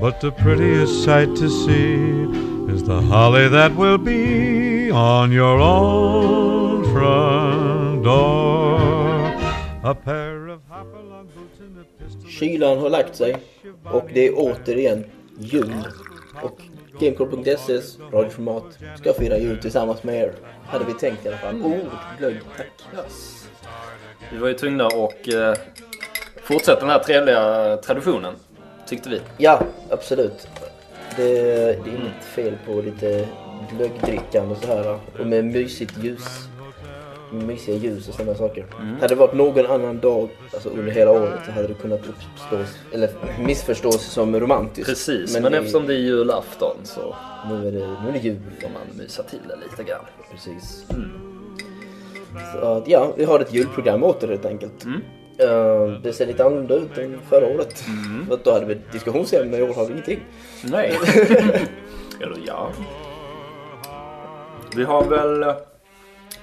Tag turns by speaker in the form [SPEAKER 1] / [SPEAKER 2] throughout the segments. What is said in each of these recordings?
[SPEAKER 1] But the prettiest sight to see is the holly that will be on your own front door. A pair of hopalong boots and a pistol.
[SPEAKER 2] Kylan har lagt sig och det är återigen jul. Och Gamecore.ses radioformat ska fira jul tillsammans med er. Hade vi tänkt i alla fall. Oh, glögg, tack.
[SPEAKER 3] Yes. Vi var ju tvungna att eh, fortsätta den här trevliga traditionen, tyckte vi.
[SPEAKER 2] Ja, absolut. Det, det är inget fel på lite glöggdrickande och så här. Och med mysigt ljus. Mysiga ljus och sådana saker. Hade det varit någon annan dag alltså under hela året så hade det kunnat uppstås, eller missförstås som romantiskt.
[SPEAKER 3] Precis, men,
[SPEAKER 2] det-
[SPEAKER 3] eftersom det är julafton så
[SPEAKER 2] nu är det, nu är det jul.
[SPEAKER 3] får man mysa till det lite grann.
[SPEAKER 2] Precis. Så att, ja, vi har ett julprogram åter helt enkelt. Eh, det ser lite annorlunda ut än förra året. För att då hade vi ett diskussionsämne, i år har vi ingenting.
[SPEAKER 3] Nej. Eller ja. Vi har väl,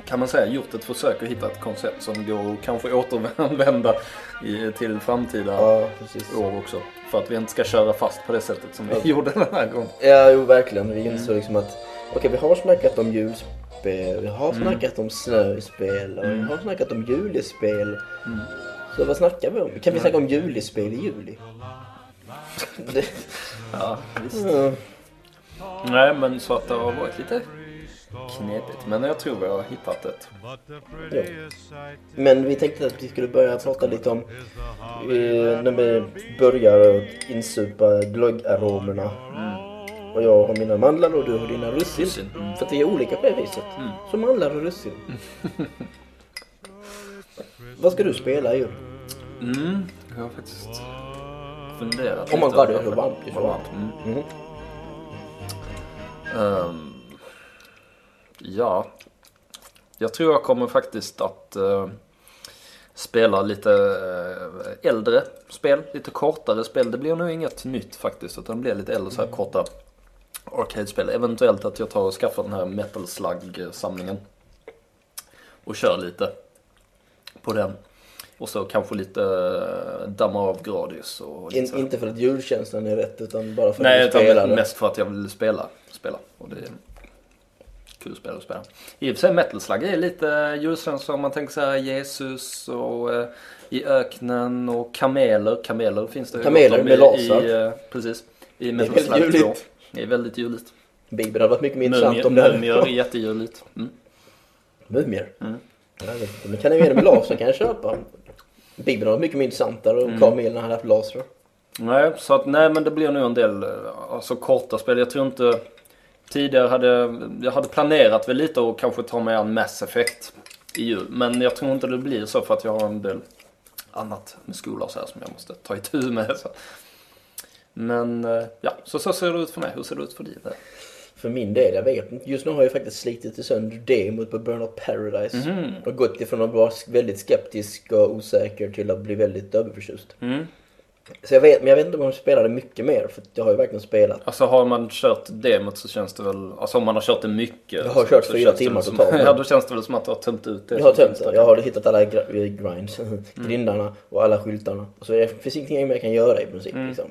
[SPEAKER 3] kan man säga, gjort ett försök att hitta ett koncept som går att kanske återanvända i, till framtida
[SPEAKER 2] Ja, precis.
[SPEAKER 3] år också. För att vi inte ska köra fast på det sättet som vi gjorde den här gången.
[SPEAKER 2] Ja, jo verkligen. Vi insåg liksom att okej, vi har snackat om julspel, vi har snackat om snöspel och vi har snackat om julespel. Så vad snackar vi om? Kan vi snacka om julespel i juli?
[SPEAKER 3] Ja, visst.
[SPEAKER 2] ja,
[SPEAKER 3] Nej, men så att det har varit lite knepigt. Men jag tror vi har hittat ett.
[SPEAKER 2] ja. Men vi tänkte att vi skulle börja prata lite om eh, när vi börjar insupa glöggaromerna. Och jag har mina mandlar och du har dina russin.
[SPEAKER 3] Russin, mm.
[SPEAKER 2] För att vi är olika på det viset. Som mandlar och russin. Vad ska du spela i jul?
[SPEAKER 3] Mm, jag har faktiskt funderat
[SPEAKER 2] Oh my
[SPEAKER 3] lite
[SPEAKER 2] god, det är så varmt. Det är så varmt.
[SPEAKER 3] Mm.
[SPEAKER 2] Mhm.
[SPEAKER 3] Ehm, ja, jag tror jag kommer faktiskt att eh, spela lite eh, äldre spel, lite kortare spel. Det blir nog inget nytt faktiskt, utan det blir lite äldre så här korta arcade-spel. Eventuellt att jag tar och skaffar den här Metal Slug-samlingen och kör lite på den. Och så kanske lite äh, damma av Gradius och
[SPEAKER 2] In, inte för att julkänslan är rätt utan bara för
[SPEAKER 3] Nej,
[SPEAKER 2] att du spelar det.
[SPEAKER 3] mest för att jag vill spela. spela. Och det är kul spel att spela. I och för sig Metal Slug är lite julkänsla om man tänker så här Jesus och eh, i öknen och kameler. Kameler finns det ju
[SPEAKER 2] Kameler med
[SPEAKER 3] i,
[SPEAKER 2] lasrar.
[SPEAKER 3] I, eh, precis. I Metal
[SPEAKER 2] väldigt
[SPEAKER 3] Slug
[SPEAKER 2] juligt.
[SPEAKER 3] 2. Det är väldigt juligt.
[SPEAKER 2] Bibeln hade varit mycket mer intressant om det
[SPEAKER 3] mumier är
[SPEAKER 2] hade...
[SPEAKER 3] jättejuligt. Mm.
[SPEAKER 2] Mumier?
[SPEAKER 3] Mm.
[SPEAKER 2] Inte, men kan jag med med laser kan jag köpa. Bibeln varit mycket mer intressantare och kamelerna hade haft laser.
[SPEAKER 3] Nej, så att nej men det blir nog en del eh, alltså, korta spel. Jag tror inte tidigare hade jag hade planerat väl lite att kanske ta mig an Mass Effect i jul. Men jag tror inte det blir så för att jag har en del annat med skola och så här som jag måste ta itu med. Så. Men eh, ja, så, så ser det ut för mig. Hur ser det ut för dig?
[SPEAKER 2] För min del, jag vet inte. Just nu har jag faktiskt slitit sönder demot på Burnout Paradise.
[SPEAKER 3] Mhm.
[SPEAKER 2] Och gått ifrån att vara väldigt skeptisk och osäker till att bli väldigt överförtjust.
[SPEAKER 3] Mm.
[SPEAKER 2] Så jag vet, men jag vet inte om jag spelade mycket mer för jag har ju verkligen spelat.
[SPEAKER 3] Alltså har man kört demot så känns det väl, alltså om man har kört det mycket.
[SPEAKER 2] Jag har
[SPEAKER 3] så,
[SPEAKER 2] kört
[SPEAKER 3] så
[SPEAKER 2] fyra timmar
[SPEAKER 3] som,
[SPEAKER 2] totalt.
[SPEAKER 3] Ja, då känns det väl som att du har tömt ut det.
[SPEAKER 2] Jag har tömt det. Jag har hittat alla grinds, grindarna och alla skyltarna. Så det finns ingenting mer jag kan göra i princip.
[SPEAKER 3] Mm.
[SPEAKER 2] Liksom.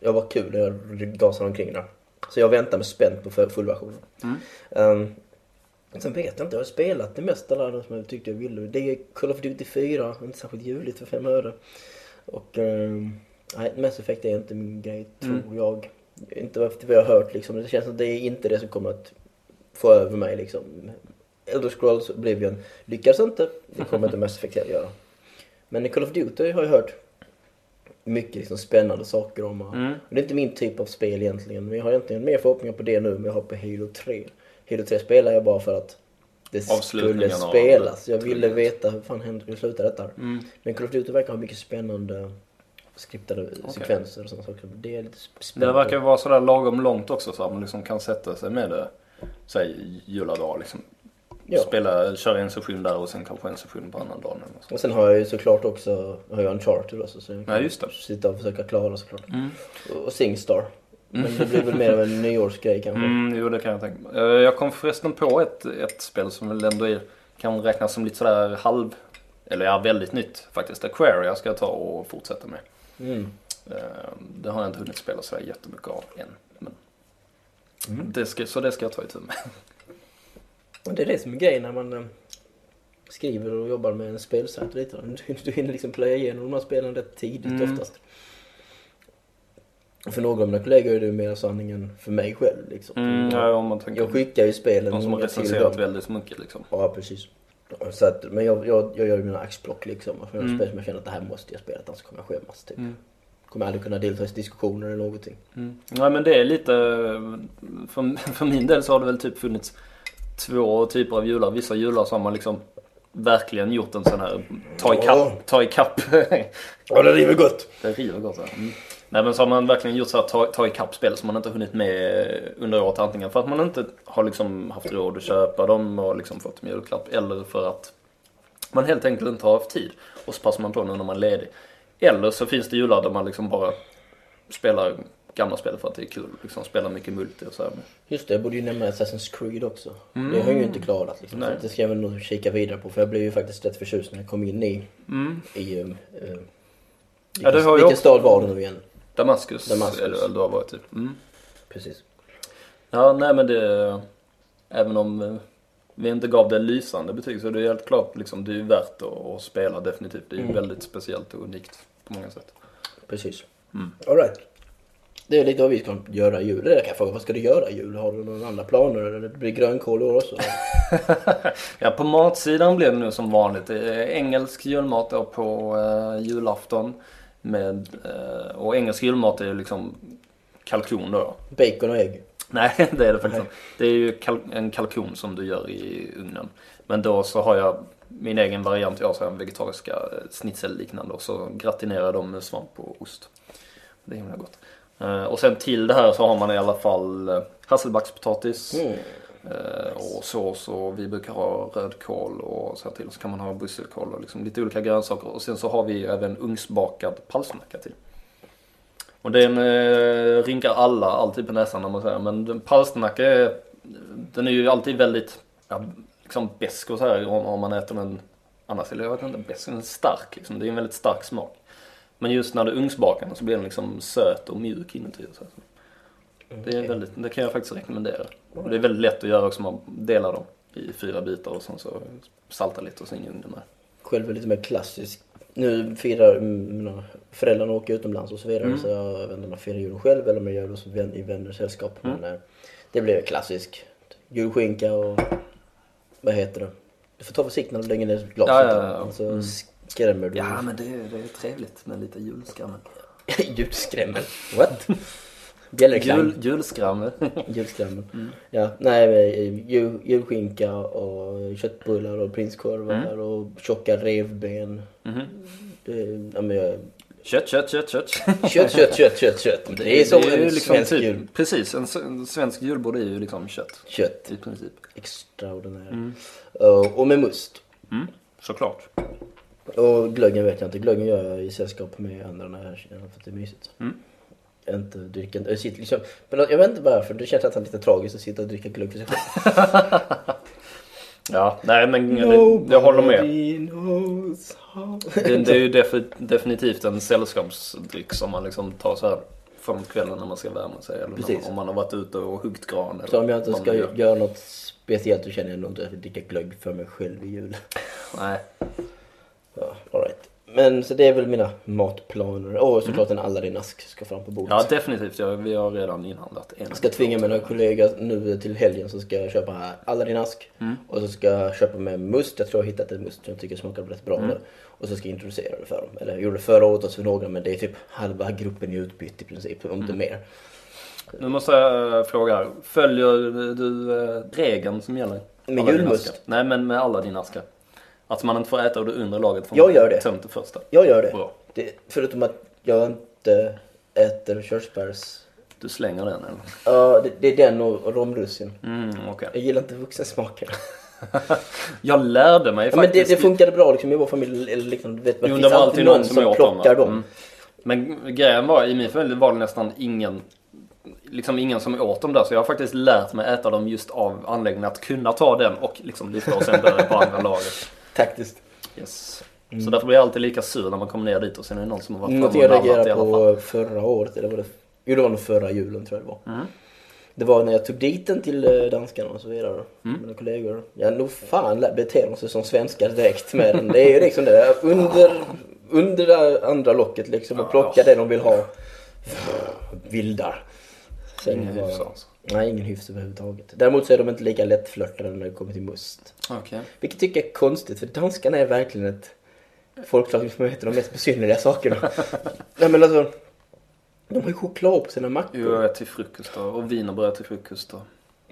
[SPEAKER 2] Jag var kul när jag gasade omkring där. Så jag väntar med spänt på full- fullversionen.
[SPEAKER 3] Mm.
[SPEAKER 2] Um, sen vet jag inte, jag har spelat det mesta där som jag tyckte jag ville. Det är Call of Duty 4, inte särskilt juligt för fem öre. Och um, nej, Mass Effect är inte min grej, tror
[SPEAKER 3] Mm.
[SPEAKER 2] jag. Inte efter vad jag har hört liksom. Det känns som att det är inte det som kommer att få över mig liksom. Elder Scrolls Oblivion lyckas inte. Det kommer inte Mass Effect att göra. Men Call of Duty har jag hört mycket liksom spännande saker om.
[SPEAKER 3] Mm.
[SPEAKER 2] och Det är inte min typ av spel egentligen. Men jag har egentligen mer förhoppningar på det nu än jag har på Halo 3. Halo 3 spelar jag bara för att det skulle spelas. Jag ville veta hur fan händer slutet av detta.
[SPEAKER 3] Mm.
[SPEAKER 2] Men Call of Duty verkar ha mycket spännande skriptade sekvenser och sådana saker. Det är lite sp-
[SPEAKER 3] Det verkar vara sådär lagom långt också så att man liksom kan sätta sig med det. Säg julardag liksom.
[SPEAKER 2] Ja.
[SPEAKER 3] Spela, köra en session där och sen kanske en session på annan dagen.
[SPEAKER 2] Och sen har jag ju såklart också har jag en charter också så jag kan
[SPEAKER 3] Ja, just det.
[SPEAKER 2] sitta och försöka klara såklart.
[SPEAKER 3] Mm.
[SPEAKER 2] Och, Singstar. Men det blir väl mer av en nyårsgrej kanske.
[SPEAKER 3] Mm, jo det kan jag tänka mig. Eh, Jag kom förresten på ett, ett spel som väl ändå är, kan räknas som lite sådär halv, eller ja väldigt nytt faktiskt. Aquaria ska jag ta och fortsätta med.
[SPEAKER 2] Mm.
[SPEAKER 3] Eh, Det har jag inte hunnit spela sådär jättemycket av än. Men
[SPEAKER 2] Mm.
[SPEAKER 3] det ska, så det ska jag ta itu med.
[SPEAKER 2] Och det är det som är grejen när man eh, skriver och jobbar med en spelsajt och lite. Du, du hinner liksom plöja igenom de här spelen rätt tidigt
[SPEAKER 3] Mm.
[SPEAKER 2] oftast. För några av mina kollegor är det mer sanningen för mig själv liksom.
[SPEAKER 3] Mm, ja, om man tänker
[SPEAKER 2] Jag skickar ju spelen
[SPEAKER 3] de som har recenserat väldigt mycket liksom.
[SPEAKER 2] Ja, precis. Så att, men jag, jag, jag gör ju mina axplock liksom. För
[SPEAKER 3] mm.
[SPEAKER 2] spel som jag känner att det här måste jag spela, annars kommer jag skämmas typ.
[SPEAKER 3] Mm.
[SPEAKER 2] Kommer aldrig kunna delta i diskussioner eller någonting.
[SPEAKER 3] Mm. Nej men det är lite, för, för min del så har det väl typ funnits två typer av jular. Vissa jular så har man liksom verkligen gjort en sån här ta
[SPEAKER 2] Ja.
[SPEAKER 3] ikapp, ta ikapp.
[SPEAKER 2] Ja, det river gott!
[SPEAKER 3] det river gott. ja. Mm. Nej men så har man verkligen gjort så här ta, ta ikapp spel som man inte hunnit med under året. Antingen för att man inte har liksom haft råd att köpa dem och liksom fått dem i julklapp. Eller för att man helt enkelt inte har haft tid. Och så passar man på nu när man är ledig. Eller så finns det jular där man liksom bara spelar gamla spel för att det är kul. Liksom spelar mycket multi och så här.
[SPEAKER 2] Just det, jag borde ju nämna Assassin's Creed också.
[SPEAKER 3] Mm.
[SPEAKER 2] Det har jag ju inte klarat liksom.
[SPEAKER 3] Nej.
[SPEAKER 2] Så det ska jag väl nog kika vidare på. För jag blev ju faktiskt rätt förtjust när jag kom in i...
[SPEAKER 3] Mm.
[SPEAKER 2] i uh,
[SPEAKER 3] Ja, det har jag
[SPEAKER 2] vilken
[SPEAKER 3] också.
[SPEAKER 2] stad var det nu igen?
[SPEAKER 3] Damaskus,
[SPEAKER 2] Damaskus.
[SPEAKER 3] Eller, du har varit typ. Mm.
[SPEAKER 2] Precis.
[SPEAKER 3] Ja, nej men det... Även om eh, vi inte gav det lysande betyg så är det helt klart liksom, det är ju värt att, spela definitivt. Det är ju
[SPEAKER 2] Mm.
[SPEAKER 3] väldigt speciellt och unikt på många sätt.
[SPEAKER 2] Precis.
[SPEAKER 3] Mm.
[SPEAKER 2] All right. Det är lite vad vi ska göra i jul. Det kan jag fråga, vad ska du göra i jul? Har du några andra planer? Eller det blir grönkål i år också?
[SPEAKER 3] Ja, på matsidan blir det nu som vanligt. Det är engelsk julmat då på eh, julafton. Med, eh, och engelsk julmat är ju liksom kalkon då.
[SPEAKER 2] Bacon och ägg.
[SPEAKER 3] Nej, det är det faktiskt inte. Det är ju kal- en kalkon som du gör i ugnen. Men då så har jag min egen variant. Jag har här vegetariska eh, schnitzel-liknande och så gratinerar jag dem med svamp och ost. Det är himla gott. Eh, Och sen till det här så har man i alla fall eh, hasselbackspotatis
[SPEAKER 2] Mm.
[SPEAKER 3] eh, och sås och vi brukar ha rödkål och så här till. Så kan man ha brysselkål och liksom lite olika grönsaker. Och sen så har vi även ugnsbakad palsternacka till. Och den eh, rinkar alla alltid på näsan när man säger men palsternacka är, den är ju alltid väldigt ja, liksom besk och så här om, om man äter den annars. Eller jag vet inte, besk, den är stark liksom. Det är en väldigt stark smak. Men just när du ugnsbakar den så blir den liksom söt och mjuk inuti. och Så. Det, är väldigt, det kan jag faktiskt rekommendera. Och det är väldigt lätt att göra också. Man delar dem i fyra bitar och sen så salta lite och sen in med.
[SPEAKER 2] Själv är lite mer klassisk. Nu firar mina föräldrar åker utomlands och så vidare.
[SPEAKER 3] Mm.
[SPEAKER 2] Så jag vet inte om jag firar julen själv eller om jag gör det i vänners sällskap.
[SPEAKER 3] Mm.
[SPEAKER 2] Men eh, det blir klassisk. Julskinka och vad heter det? Du får ta försiktigt när du lägger ner glaset.
[SPEAKER 3] Ja, ja, ja.
[SPEAKER 2] Så
[SPEAKER 3] Mm.
[SPEAKER 2] Skrämmer du.
[SPEAKER 3] Ja men det, är- det är trevligt med lite julskrammel.
[SPEAKER 2] Julskrämmer. What? Bjällerklang.
[SPEAKER 3] Jul, julskrammel.
[SPEAKER 2] Julskrämmer.
[SPEAKER 3] Mm.
[SPEAKER 2] Ja, nej, men jul, julskinka och köttbullar och prinskorvar
[SPEAKER 3] Mm.
[SPEAKER 2] och tjocka revben. Det, ja, men jag,
[SPEAKER 3] Kött, kött, kött, kött.
[SPEAKER 2] kött, kött, kött, kött, kött. Det är som
[SPEAKER 3] ju
[SPEAKER 2] en
[SPEAKER 3] liksom
[SPEAKER 2] svensk
[SPEAKER 3] typ,
[SPEAKER 2] jul.
[SPEAKER 3] Precis, en, en svensk julbord är ju liksom kött.
[SPEAKER 2] Kött.
[SPEAKER 3] I princip.
[SPEAKER 2] Extraordinär.
[SPEAKER 3] Mm.
[SPEAKER 2] Och, och med must.
[SPEAKER 3] Mm, såklart.
[SPEAKER 2] Och glöggen vet jag inte. Glöggen gör jag i sällskap med andra när jag känner för att det är mysigt.
[SPEAKER 3] Mm.
[SPEAKER 2] Inte dricka, jag sitter liksom, men jag vet inte varför, det känns nästan lite tragiskt att sitta och dricka glögg för sig själv.
[SPEAKER 3] Ja, nej men det, jag håller med. Det, det är ju defi- definitivt en sällskapsdryck som man liksom tar så här från kvällen när man ska värma sig. Eller när om man har varit ute och huggit gran. Eller
[SPEAKER 2] Så om jag inte ska
[SPEAKER 3] gör.
[SPEAKER 2] göra något speciellt så känner jag nog inte att jag vill dricka glögg för mig själv i jul.
[SPEAKER 3] Nej.
[SPEAKER 2] Men så det är väl mina matplaner. Och såklart en Aladdin-ask ska fram på bordet.
[SPEAKER 3] Mm. Ja, definitivt. Ja, vi har redan inhandlat en.
[SPEAKER 2] Jag ska tvinga mina kollegor nu till helgen så ska jag köpa Aladdin-ask.
[SPEAKER 3] Mm.
[SPEAKER 2] Och så ska jag köpa med must. Jag tror jag har hittat en must som jag tycker smakar rätt bra
[SPEAKER 3] Mm.
[SPEAKER 2] nu. Och så ska jag introducera det för dem. Eller jag gjorde det förra året för några men det är typ halva gruppen i utbyte i princip. Om
[SPEAKER 3] Mm.
[SPEAKER 2] inte mer.
[SPEAKER 3] Nu måste jag äh, fråga här. Följer du äh, regeln som gäller?
[SPEAKER 2] Med julmust?
[SPEAKER 3] Nej, men med alla dina askar. Att man inte får äta ur det undre laget från
[SPEAKER 2] Jag gör det.
[SPEAKER 3] tömt det första.
[SPEAKER 2] Jag gör det.
[SPEAKER 3] Bra.
[SPEAKER 2] det förutom att jag inte äter körsbärs...
[SPEAKER 3] Du slänger den eller?
[SPEAKER 2] Ja, det, det är den och, romrussin.
[SPEAKER 3] Mm, okej.
[SPEAKER 2] Jag gillar inte vuxensmaken.
[SPEAKER 3] Jag lärde mig
[SPEAKER 2] Ja, men det,
[SPEAKER 3] faktiskt...
[SPEAKER 2] det funkade bra liksom i vår familj. Eller liknande. Du vet,
[SPEAKER 3] Jo,
[SPEAKER 2] det finns
[SPEAKER 3] var
[SPEAKER 2] alltid någon
[SPEAKER 3] som
[SPEAKER 2] som plockar
[SPEAKER 3] dem. Mm. Men grejen var, i min familj var det nästan ingen Liksom ingen som åt dem där så jag har faktiskt lärt mig äta dem just av anläggningen att kunna ta den och liksom lyfta och sen börja på andra laget.
[SPEAKER 2] Taktiskt.
[SPEAKER 3] Yes. Så därför blir jag alltid lika sur när man kommer ner dit och sen är det någon som har varit
[SPEAKER 2] Något
[SPEAKER 3] framme
[SPEAKER 2] jag reagerade på förra året, eller var det... Jo, det var nog förra julen tror jag det var.
[SPEAKER 3] Mm.
[SPEAKER 2] Det var när jag tog dit den till eh, danskarna och så vidare.
[SPEAKER 3] Mm.
[SPEAKER 2] Mina kollegor. Ja, nog fan beter de sig som svenskar direkt med den. Det är ju liksom det. Under, under det andra locket liksom och plocka det de vill ha. Vildar. Sen
[SPEAKER 3] Ingen
[SPEAKER 2] var-
[SPEAKER 3] hyfs alltså.
[SPEAKER 2] Nej, ingen hyfs överhuvudtaget. Däremot så är de inte lika lättflörtade när det kommer till must.
[SPEAKER 3] Okej.
[SPEAKER 2] Vilket tycker jag är konstigt, för danskarna är verkligen ett folkslag som heter de mest besynnerliga sakerna. Nej men alltså, de har ju choklad på sina mackor.
[SPEAKER 3] Jo, till frukost då, och wienerbröd till frukost då.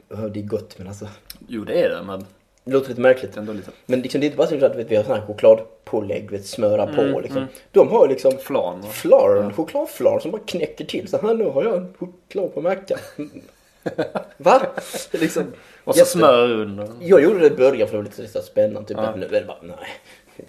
[SPEAKER 2] Ja, det är gott men alltså,
[SPEAKER 3] Jo, det är det, men
[SPEAKER 2] det låter lite märkligt.
[SPEAKER 3] ändå lite
[SPEAKER 2] Men liksom, det är inte bara så att vet, vi har sån här chokladpålägg, vet, smöra på
[SPEAKER 3] Mm,
[SPEAKER 2] liksom.
[SPEAKER 3] mm.
[SPEAKER 2] De har ju liksom
[SPEAKER 3] flan. va?
[SPEAKER 2] flarn, chokladflarn som bara knäcker till. Så här, nu har jag en choklad på mackan. Va? Liksom,
[SPEAKER 3] Och så
[SPEAKER 2] jätte-
[SPEAKER 3] smör under.
[SPEAKER 2] Jag gjorde det i början för det var lite så spännande. Typ
[SPEAKER 3] Ja.
[SPEAKER 2] nu är det bara, nej.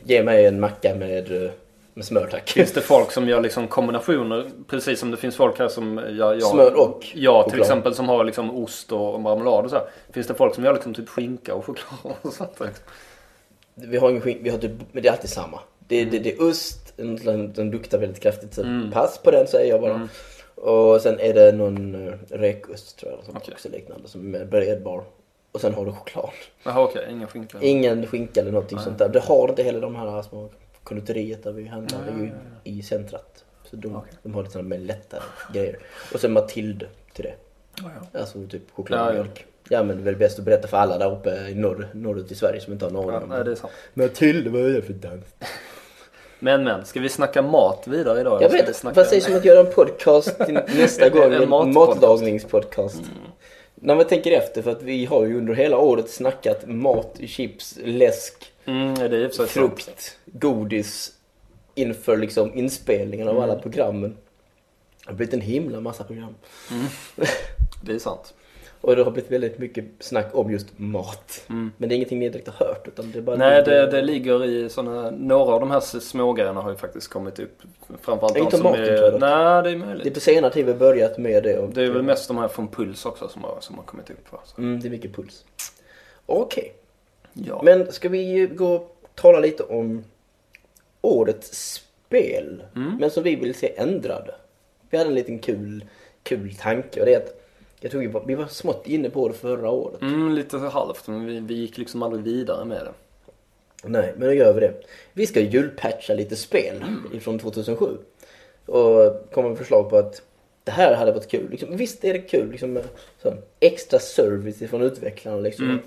[SPEAKER 2] Ge mig en macka med, eh, med smör tack.
[SPEAKER 3] Finns det folk som gör liksom kombinationer, precis som det finns folk här som jag, jag,
[SPEAKER 2] Smör och
[SPEAKER 3] jag till
[SPEAKER 2] choklad.
[SPEAKER 3] exempel som har liksom ost och marmelad och så. här. Finns det folk som gör liksom typ skinka och choklad och sånt? liksom?
[SPEAKER 2] Vi har ingen skink, vi har typ, men det är alltid samma. Det, det, det är ost, den, den luktar väldigt kraftigt. Så
[SPEAKER 3] Mm.
[SPEAKER 2] pass på den säger jag bara.
[SPEAKER 3] Mm.
[SPEAKER 2] Och sen är det någon eh, räkost tror jag, som
[SPEAKER 3] Okej.
[SPEAKER 2] också liknande, som är bredbar. Och sen har du choklad.
[SPEAKER 3] Jaha okej, ingen skinka.
[SPEAKER 2] Ingen skinka eller någonting
[SPEAKER 3] Nej.
[SPEAKER 2] sånt där. Det har inte heller de här små konditoriet där vi handlar. Det är ju i centrat. Så de,
[SPEAKER 3] Okej.
[SPEAKER 2] de har lite sådana mer lättare grejer. Och sen Matilde till det.
[SPEAKER 3] Ja, ja.
[SPEAKER 2] Alltså typ choklad och mjölk. Ja men det är väl bäst att berätta för alla där uppe i norr, norrut i Sverige som inte har någon aning.
[SPEAKER 3] nej, det är sant.
[SPEAKER 2] Matilde, vad är det för dans?
[SPEAKER 3] Men men, ska vi snacka mat vidare idag?
[SPEAKER 2] Jag vet
[SPEAKER 3] snacka-
[SPEAKER 2] vad sägs om att göra en podcast nästa gång?
[SPEAKER 3] En matpodcast.
[SPEAKER 2] matlagningspodcast. När man tänker efter, för att vi har ju under hela året snackat mat, chips, läsk,
[SPEAKER 3] Mm, sig sant.
[SPEAKER 2] frukt, godis inför liksom inspelningen av
[SPEAKER 3] Mm.
[SPEAKER 2] alla programmen. Det har blivit en himla massa program.
[SPEAKER 3] Det är sant.
[SPEAKER 2] Och det har blivit väldigt mycket snack om just mat.
[SPEAKER 3] Mm.
[SPEAKER 2] Men det är ingenting ni direkt har hört utan det är bara...
[SPEAKER 3] Nej, det, det ligger i såna, några av de här smågrejerna har ju faktiskt kommit upp. Framförallt de som
[SPEAKER 2] maten,
[SPEAKER 3] är... Nej, det är
[SPEAKER 2] Det är
[SPEAKER 3] möjligt.
[SPEAKER 2] på senare tid vi har börjat med det. Och
[SPEAKER 3] Det är väl mest de här från Puls också som har, som har kommit upp. Va?
[SPEAKER 2] Mm, det är mycket puls. Okej.
[SPEAKER 3] Ja.
[SPEAKER 2] Men ska vi gå och tala lite om årets spel?
[SPEAKER 3] Mm.
[SPEAKER 2] Men som vi vill se ändrade. Vi hade en liten kul, kul tanke och det är att jag tror vi var, vi var smått inne på det förra året.
[SPEAKER 3] Mm, lite halvt, men vi, vi gick liksom aldrig vidare med det.
[SPEAKER 2] Nej, men då gör vi det. Vi ska julpatcha lite spel från 2007. Och komma med förslag på att det här hade varit kul. Liksom, visst är det kul liksom, med sån extra service från utvecklarna. Liksom.
[SPEAKER 3] Mm.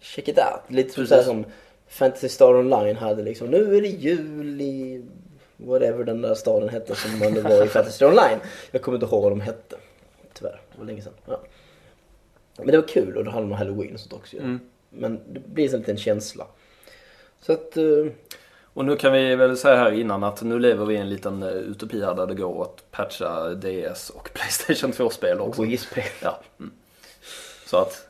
[SPEAKER 2] Check it out. Lite
[SPEAKER 3] Precis.
[SPEAKER 2] så här som Fantasy Star Online hade. Liksom. Nu är det jul i whatever den där staden hette som man nu var i Fantasy Star Online. Jag kommer inte ihåg vad de hette. Tyvärr, det var länge sedan. Ja. Men det var kul och det handlade om halloween och sånt också.
[SPEAKER 3] Mm.
[SPEAKER 2] Men det blir en liten känsla. Så att... eh,
[SPEAKER 3] Och nu kan vi väl säga här innan att nu lever vi i en liten eh, utopi här där det går att patcha DS och Playstation 2-spel också.
[SPEAKER 2] Wii-spel.
[SPEAKER 3] Ja. Mm. Så att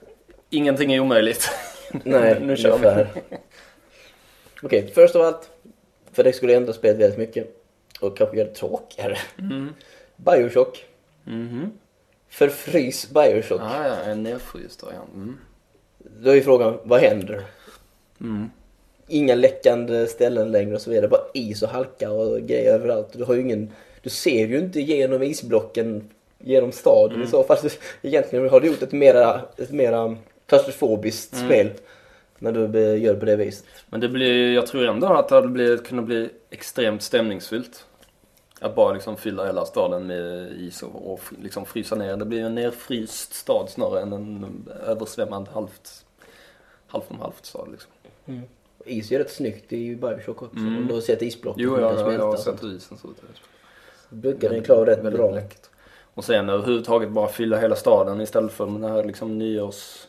[SPEAKER 3] ingenting är omöjligt.
[SPEAKER 2] Nej,
[SPEAKER 3] nu kör vi.
[SPEAKER 2] ungefär. Okej, först av allt. För det skulle ändra spelet väldigt mycket. Och kanske göra det tråkigare.
[SPEAKER 3] Mm.
[SPEAKER 2] Bioshock.
[SPEAKER 3] Mhm.
[SPEAKER 2] Förfrys Bioshock.
[SPEAKER 3] Ah, ja, en nedfryst variant. Mm.
[SPEAKER 2] Då är ju frågan, vad händer?
[SPEAKER 3] Mm.
[SPEAKER 2] Inga läckande ställen längre och så vidare. Bara is och halka och grejer överallt. Du har ju ingen... Du ser ju inte genom isblocken genom staden
[SPEAKER 3] Mm.
[SPEAKER 2] i så fall. Egentligen har du gjort ett mera, ett mera klaustrofobiskt
[SPEAKER 3] Mm.
[SPEAKER 2] spel. När du gör på det viset.
[SPEAKER 3] Men det blir, jag tror ändå att det hade blivit, kunnat bli extremt stämningsfyllt. Att bara liksom fylla hela staden med is och, och liksom frysa ner. Det blir en nerfryst stad snarare än en översvämmad halvt, halvt om halvt stad liksom.
[SPEAKER 2] Is är rätt snyggt i Bioshock också.
[SPEAKER 3] Mm.
[SPEAKER 2] Om du har sett isblocken
[SPEAKER 3] Jo, jag,
[SPEAKER 2] kan
[SPEAKER 3] jag, har sett hur isen ser ut.
[SPEAKER 2] Brukar den klara rätt bra.
[SPEAKER 3] läckert. Och sen överhuvudtaget bara fylla hela staden istället för den här liksom nyårs...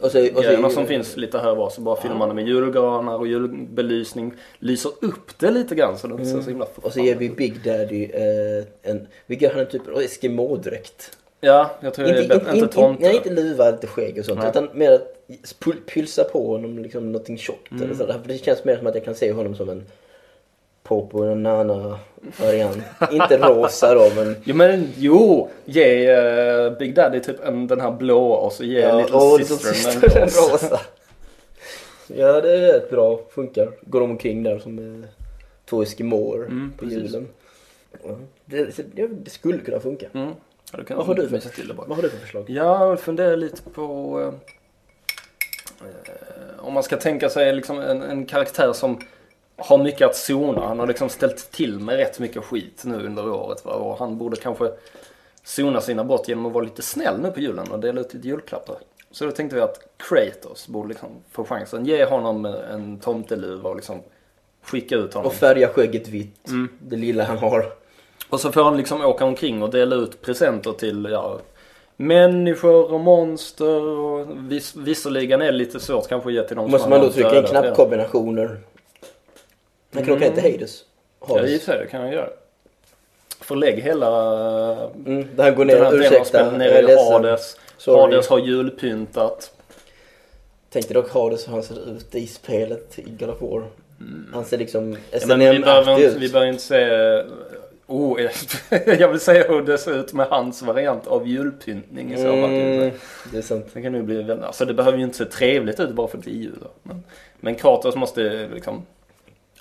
[SPEAKER 2] Och så, och så,
[SPEAKER 3] grejerna som finns lite här och var så bara fyller man med julgranar och julbelysning. Lyser upp det lite grann så det inte ser så himla
[SPEAKER 2] Och så ger vi Big Daddy eh, en... Vi ger honom typ av eskimodräkt.
[SPEAKER 3] Ja, jag tror det är bättre. Inte tomte.
[SPEAKER 2] Nej, inte luva, inte skägg och sånt.
[SPEAKER 3] Nej.
[SPEAKER 2] Utan mer att pylsa på honom liksom någonting tjockt.
[SPEAKER 3] Mm.
[SPEAKER 2] Eller. För det känns mer som att jag kan se honom som en Popo och Nana variant. inte rosa då men...
[SPEAKER 3] Jo men jo, ge eh, Big Daddy typ en, den här blå och så ge Little
[SPEAKER 2] och
[SPEAKER 3] Sister,
[SPEAKER 2] Sister
[SPEAKER 3] en rosa.
[SPEAKER 2] rosa. Ja det är rätt bra, funkar. Går de omkring där som eh, två eskimoer
[SPEAKER 3] Mm,
[SPEAKER 2] på
[SPEAKER 3] precis.
[SPEAKER 2] julen. Ja, det, det, det skulle kunna funka.
[SPEAKER 3] Mm. Ja, kan
[SPEAKER 2] Vad har du för-
[SPEAKER 3] till.
[SPEAKER 2] Vad har du för förslag?
[SPEAKER 3] Jag funderar lite på eh, om man ska tänka sig liksom en, en karaktär som har mycket att zona. Han har liksom ställt till med rätt mycket skit nu under året. Va? Och han borde kanske zona sina brott genom att vara lite snäll nu på julen och dela ut lite julklappar. Så då tänkte vi att Kratos borde liksom få chansen. Ge honom en tomteluva och liksom skicka ut honom.
[SPEAKER 2] Och färga skägget vitt.
[SPEAKER 3] Mm.
[SPEAKER 2] Det lilla han har.
[SPEAKER 3] Och så får han liksom åka omkring och dela ut presenter till ja, människor och monster. Och vis, visserligen är det lite svårt kanske att ge till de
[SPEAKER 2] Måste
[SPEAKER 3] som
[SPEAKER 2] man då trycka in knappkombinationer? Han kan åka ner till Hades.
[SPEAKER 3] Ja, i och för sig kan han göra. Förlägg hela
[SPEAKER 2] Mm, där han går
[SPEAKER 3] den
[SPEAKER 2] ner,
[SPEAKER 3] här delen av
[SPEAKER 2] ursäkta, jag
[SPEAKER 3] ner i. Hades.
[SPEAKER 2] Sorry.
[SPEAKER 3] Hades har julpyntat.
[SPEAKER 2] Tänk dig dock Hades hur han ser ut i spelet i God of War. Han ser liksom
[SPEAKER 3] Mm. Ja, men vi behöver
[SPEAKER 2] SNM-aktig
[SPEAKER 3] inte, vi
[SPEAKER 2] ut.
[SPEAKER 3] behöver inte se... Oh, jag vill säga hur det ser ut med hans variant av julpyntning i så fall.
[SPEAKER 2] Mm, det är sant.
[SPEAKER 3] Det kan ju bli alltså det behöver ju inte se trevligt ut bara för att det är jul. Men, men Kratos måste liksom,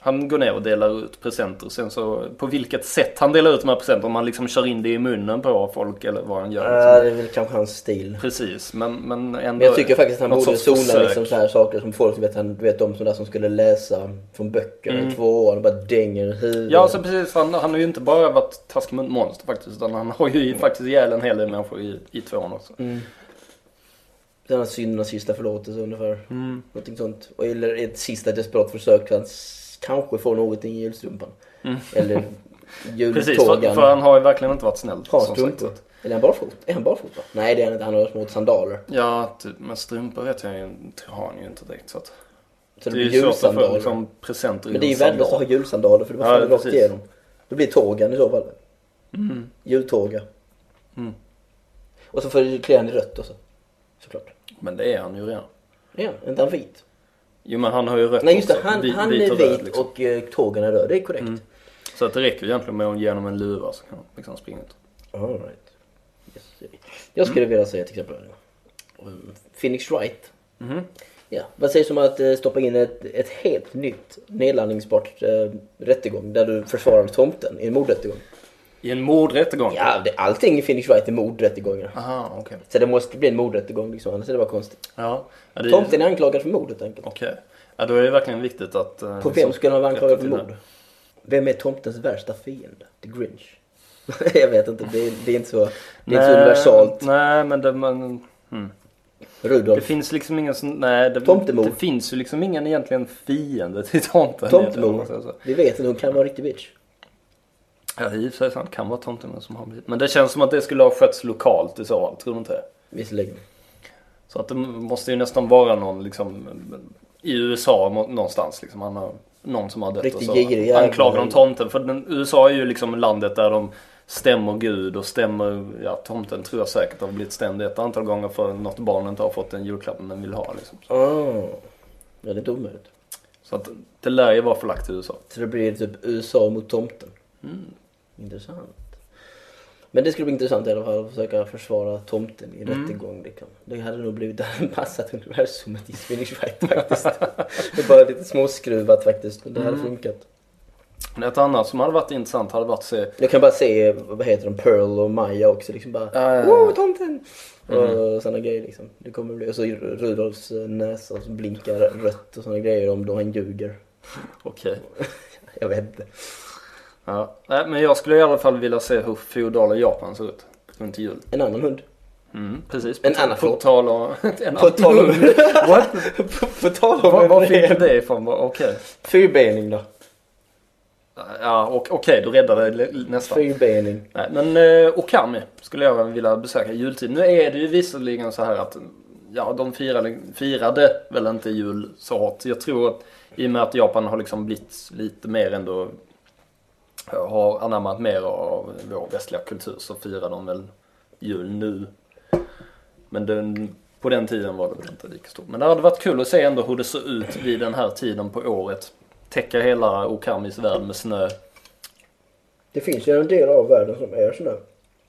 [SPEAKER 3] han går ner och delar ut presenter. Sen så, på vilket sätt han delar ut de här presenterna, om han liksom kör in det i munnen på folk eller vad han gör.
[SPEAKER 2] Ja,
[SPEAKER 3] Liksom.
[SPEAKER 2] det är väl kanske hans stil.
[SPEAKER 3] Precis, men, men ändå.
[SPEAKER 2] Men jag tycker faktiskt att han borde
[SPEAKER 3] försök.
[SPEAKER 2] liksom så här saker som folk vet, han, vet de som, där som skulle läsa från böcker i två år och bara dänger huvudet.
[SPEAKER 3] Mm. Ja, alltså precis. Han, han har ju inte bara varit taskig mot monster faktiskt, utan han har ju faktiskt ihjäl en hel del människor i, i tvåan också.
[SPEAKER 2] Mm. Den här syndernas sista förlåtelse ungefär.
[SPEAKER 3] Mm.
[SPEAKER 2] Någonting sånt. Och eller ett sista desperat försök för att s- kanske få någonting i julstrumpan. Eller
[SPEAKER 3] Mm. Precis, för,
[SPEAKER 2] jultågan.
[SPEAKER 3] för han har ju verkligen inte varit snäll.
[SPEAKER 2] Har strumpor. Eller han barfota? Är han barfota? Nej det är han inte, han har små sandaler.
[SPEAKER 3] Ja, typ, men strumpor vet jag ju inte, har han ju inte direkt. Så att,
[SPEAKER 2] Så det,
[SPEAKER 3] det är
[SPEAKER 2] blir
[SPEAKER 3] ju svårt att få
[SPEAKER 2] julsandaler.
[SPEAKER 3] liksom, presenter
[SPEAKER 2] Men det är ju
[SPEAKER 3] en
[SPEAKER 2] värdelöst att ha julsandaler för
[SPEAKER 3] Ja,
[SPEAKER 2] bara faller rakt igenom. Det blir tågan i så fall.
[SPEAKER 3] Mm.
[SPEAKER 2] Jultåga.
[SPEAKER 3] Mm.
[SPEAKER 2] Och så får du klä han i rött också. Såklart.
[SPEAKER 3] Men det är han ju redan.
[SPEAKER 2] Ja, inte han vit?
[SPEAKER 3] Jo men han har ju rött
[SPEAKER 2] Nej just det,
[SPEAKER 3] också.
[SPEAKER 2] han, han
[SPEAKER 3] vit
[SPEAKER 2] är vit
[SPEAKER 3] liksom.
[SPEAKER 2] och eh, tågen är röd. Det är korrekt.
[SPEAKER 3] Mm. Så att det räcker egentligen med att ge honom en luva så kan han liksom springa ut.
[SPEAKER 2] All right. Yes. Jag skulle vilja säga till exempel um, Phoenix Wright.
[SPEAKER 3] Mhm.
[SPEAKER 2] Ja. Vad sägs om att eh, stoppa in ett, ett helt nytt nedladdningsbart eh, rättegång där du försvarar tomten i en mordrättegång?
[SPEAKER 3] I en mordrättegång?
[SPEAKER 2] Ja, det, allting i Phoenix Wright är mordrättegångar.
[SPEAKER 3] Aha, okej.
[SPEAKER 2] Så det måste bli en mordrättegång liksom, annars är det bara konstigt.
[SPEAKER 3] Ja. ja det
[SPEAKER 2] Tomten är anklagad för mord helt enkelt.
[SPEAKER 3] Okej. Ja då är det verkligen viktigt att... eh,
[SPEAKER 2] På vem
[SPEAKER 3] liksom
[SPEAKER 2] skulle han vara anklagad för mord?
[SPEAKER 3] det.
[SPEAKER 2] Vem är tomtens värsta fiende? The Grinch? jag vet inte, det är, det är inte så, det är inte så
[SPEAKER 3] Nej,
[SPEAKER 2] universalt.
[SPEAKER 3] Nej men det... Man, hmm. Det
[SPEAKER 2] Rudolf.
[SPEAKER 3] finns liksom ingen sån, nej det,
[SPEAKER 2] Tomtemor.
[SPEAKER 3] det finns ju liksom ingen egentligen fiende till tomten.
[SPEAKER 2] Tomtemor. Vi vet att hon kan vara en riktig bitch.
[SPEAKER 3] Ja i och för sig sant, kan vara tomtemor som har blivit. Men det känns som att det skulle ha skötts lokalt i så fall, tror du inte det?
[SPEAKER 2] Visserligen.
[SPEAKER 3] Så att det måste ju nästan vara någon liksom i USA någonstans liksom. Han har någon som har dött
[SPEAKER 2] Riktigt
[SPEAKER 3] och så
[SPEAKER 2] girig
[SPEAKER 3] anklagar de tomten. För den, USA är ju liksom landet där de stämmer Gud och stämmer, ja tomten tror jag säkert har blivit stämd ett antal gånger för något barn inte har fått en julklapp den vill ha liksom.
[SPEAKER 2] Ah, väldigt omöjligt.
[SPEAKER 3] Så att det lär ju vara förlagt till USA.
[SPEAKER 2] Så det blir typ USA mot tomten.
[SPEAKER 3] Mm.
[SPEAKER 2] Intressant. Men det skulle bli intressant i alla fall att försöka försvara tomten i
[SPEAKER 3] Mm.
[SPEAKER 2] rättegång. Det, kan, det hade nog blivit det hade passat universumet i Swedish Fight faktiskt. det är bara lite småskruvat faktiskt, men det hade
[SPEAKER 3] Mm.
[SPEAKER 2] funkat.
[SPEAKER 3] Ett annat som hade varit intressant hade varit att se
[SPEAKER 2] Jag kan bara se, vad heter de, Pearl och Maja också liksom bara
[SPEAKER 3] ja.
[SPEAKER 2] Wow, tomten!
[SPEAKER 3] Mm.
[SPEAKER 2] Och sådana grejer liksom. Det kommer bli, och så Rudolfs eh, näsa som blinkar rött och sådana grejer om då han ljuger.
[SPEAKER 3] Okej.
[SPEAKER 2] Jag vet inte.
[SPEAKER 3] Ja. Nej, men jag skulle i alla fall vilja se hur feodala Japan ser ut runt jul.
[SPEAKER 2] En annan hund.
[SPEAKER 3] Mm, precis.
[SPEAKER 2] En annan
[SPEAKER 3] På tal om...
[SPEAKER 2] På tal om...
[SPEAKER 3] What?
[SPEAKER 2] på, tal om
[SPEAKER 3] Var, var fick du det ifrån? Okej.
[SPEAKER 2] Fyrbening då.
[SPEAKER 3] Ja, okej, du räddade nästan.
[SPEAKER 2] Fyrbening.
[SPEAKER 3] Nej, men eh, Okami skulle jag vilja besöka jultid. Nu är det ju visserligen så här att ja, de firade, firade väl inte jul så hårt. Jag tror att i och med att Japan har liksom blivit lite mer ändå har anammat mer av vår västliga kultur så firar de väl jul nu. Men den, på den tiden var det väl inte lika stort. Men det hade varit kul att se ändå hur det såg ut vid den här tiden på året. Täcka hela Okamis värld med snö.
[SPEAKER 2] Det finns ju en del av världen som är snö.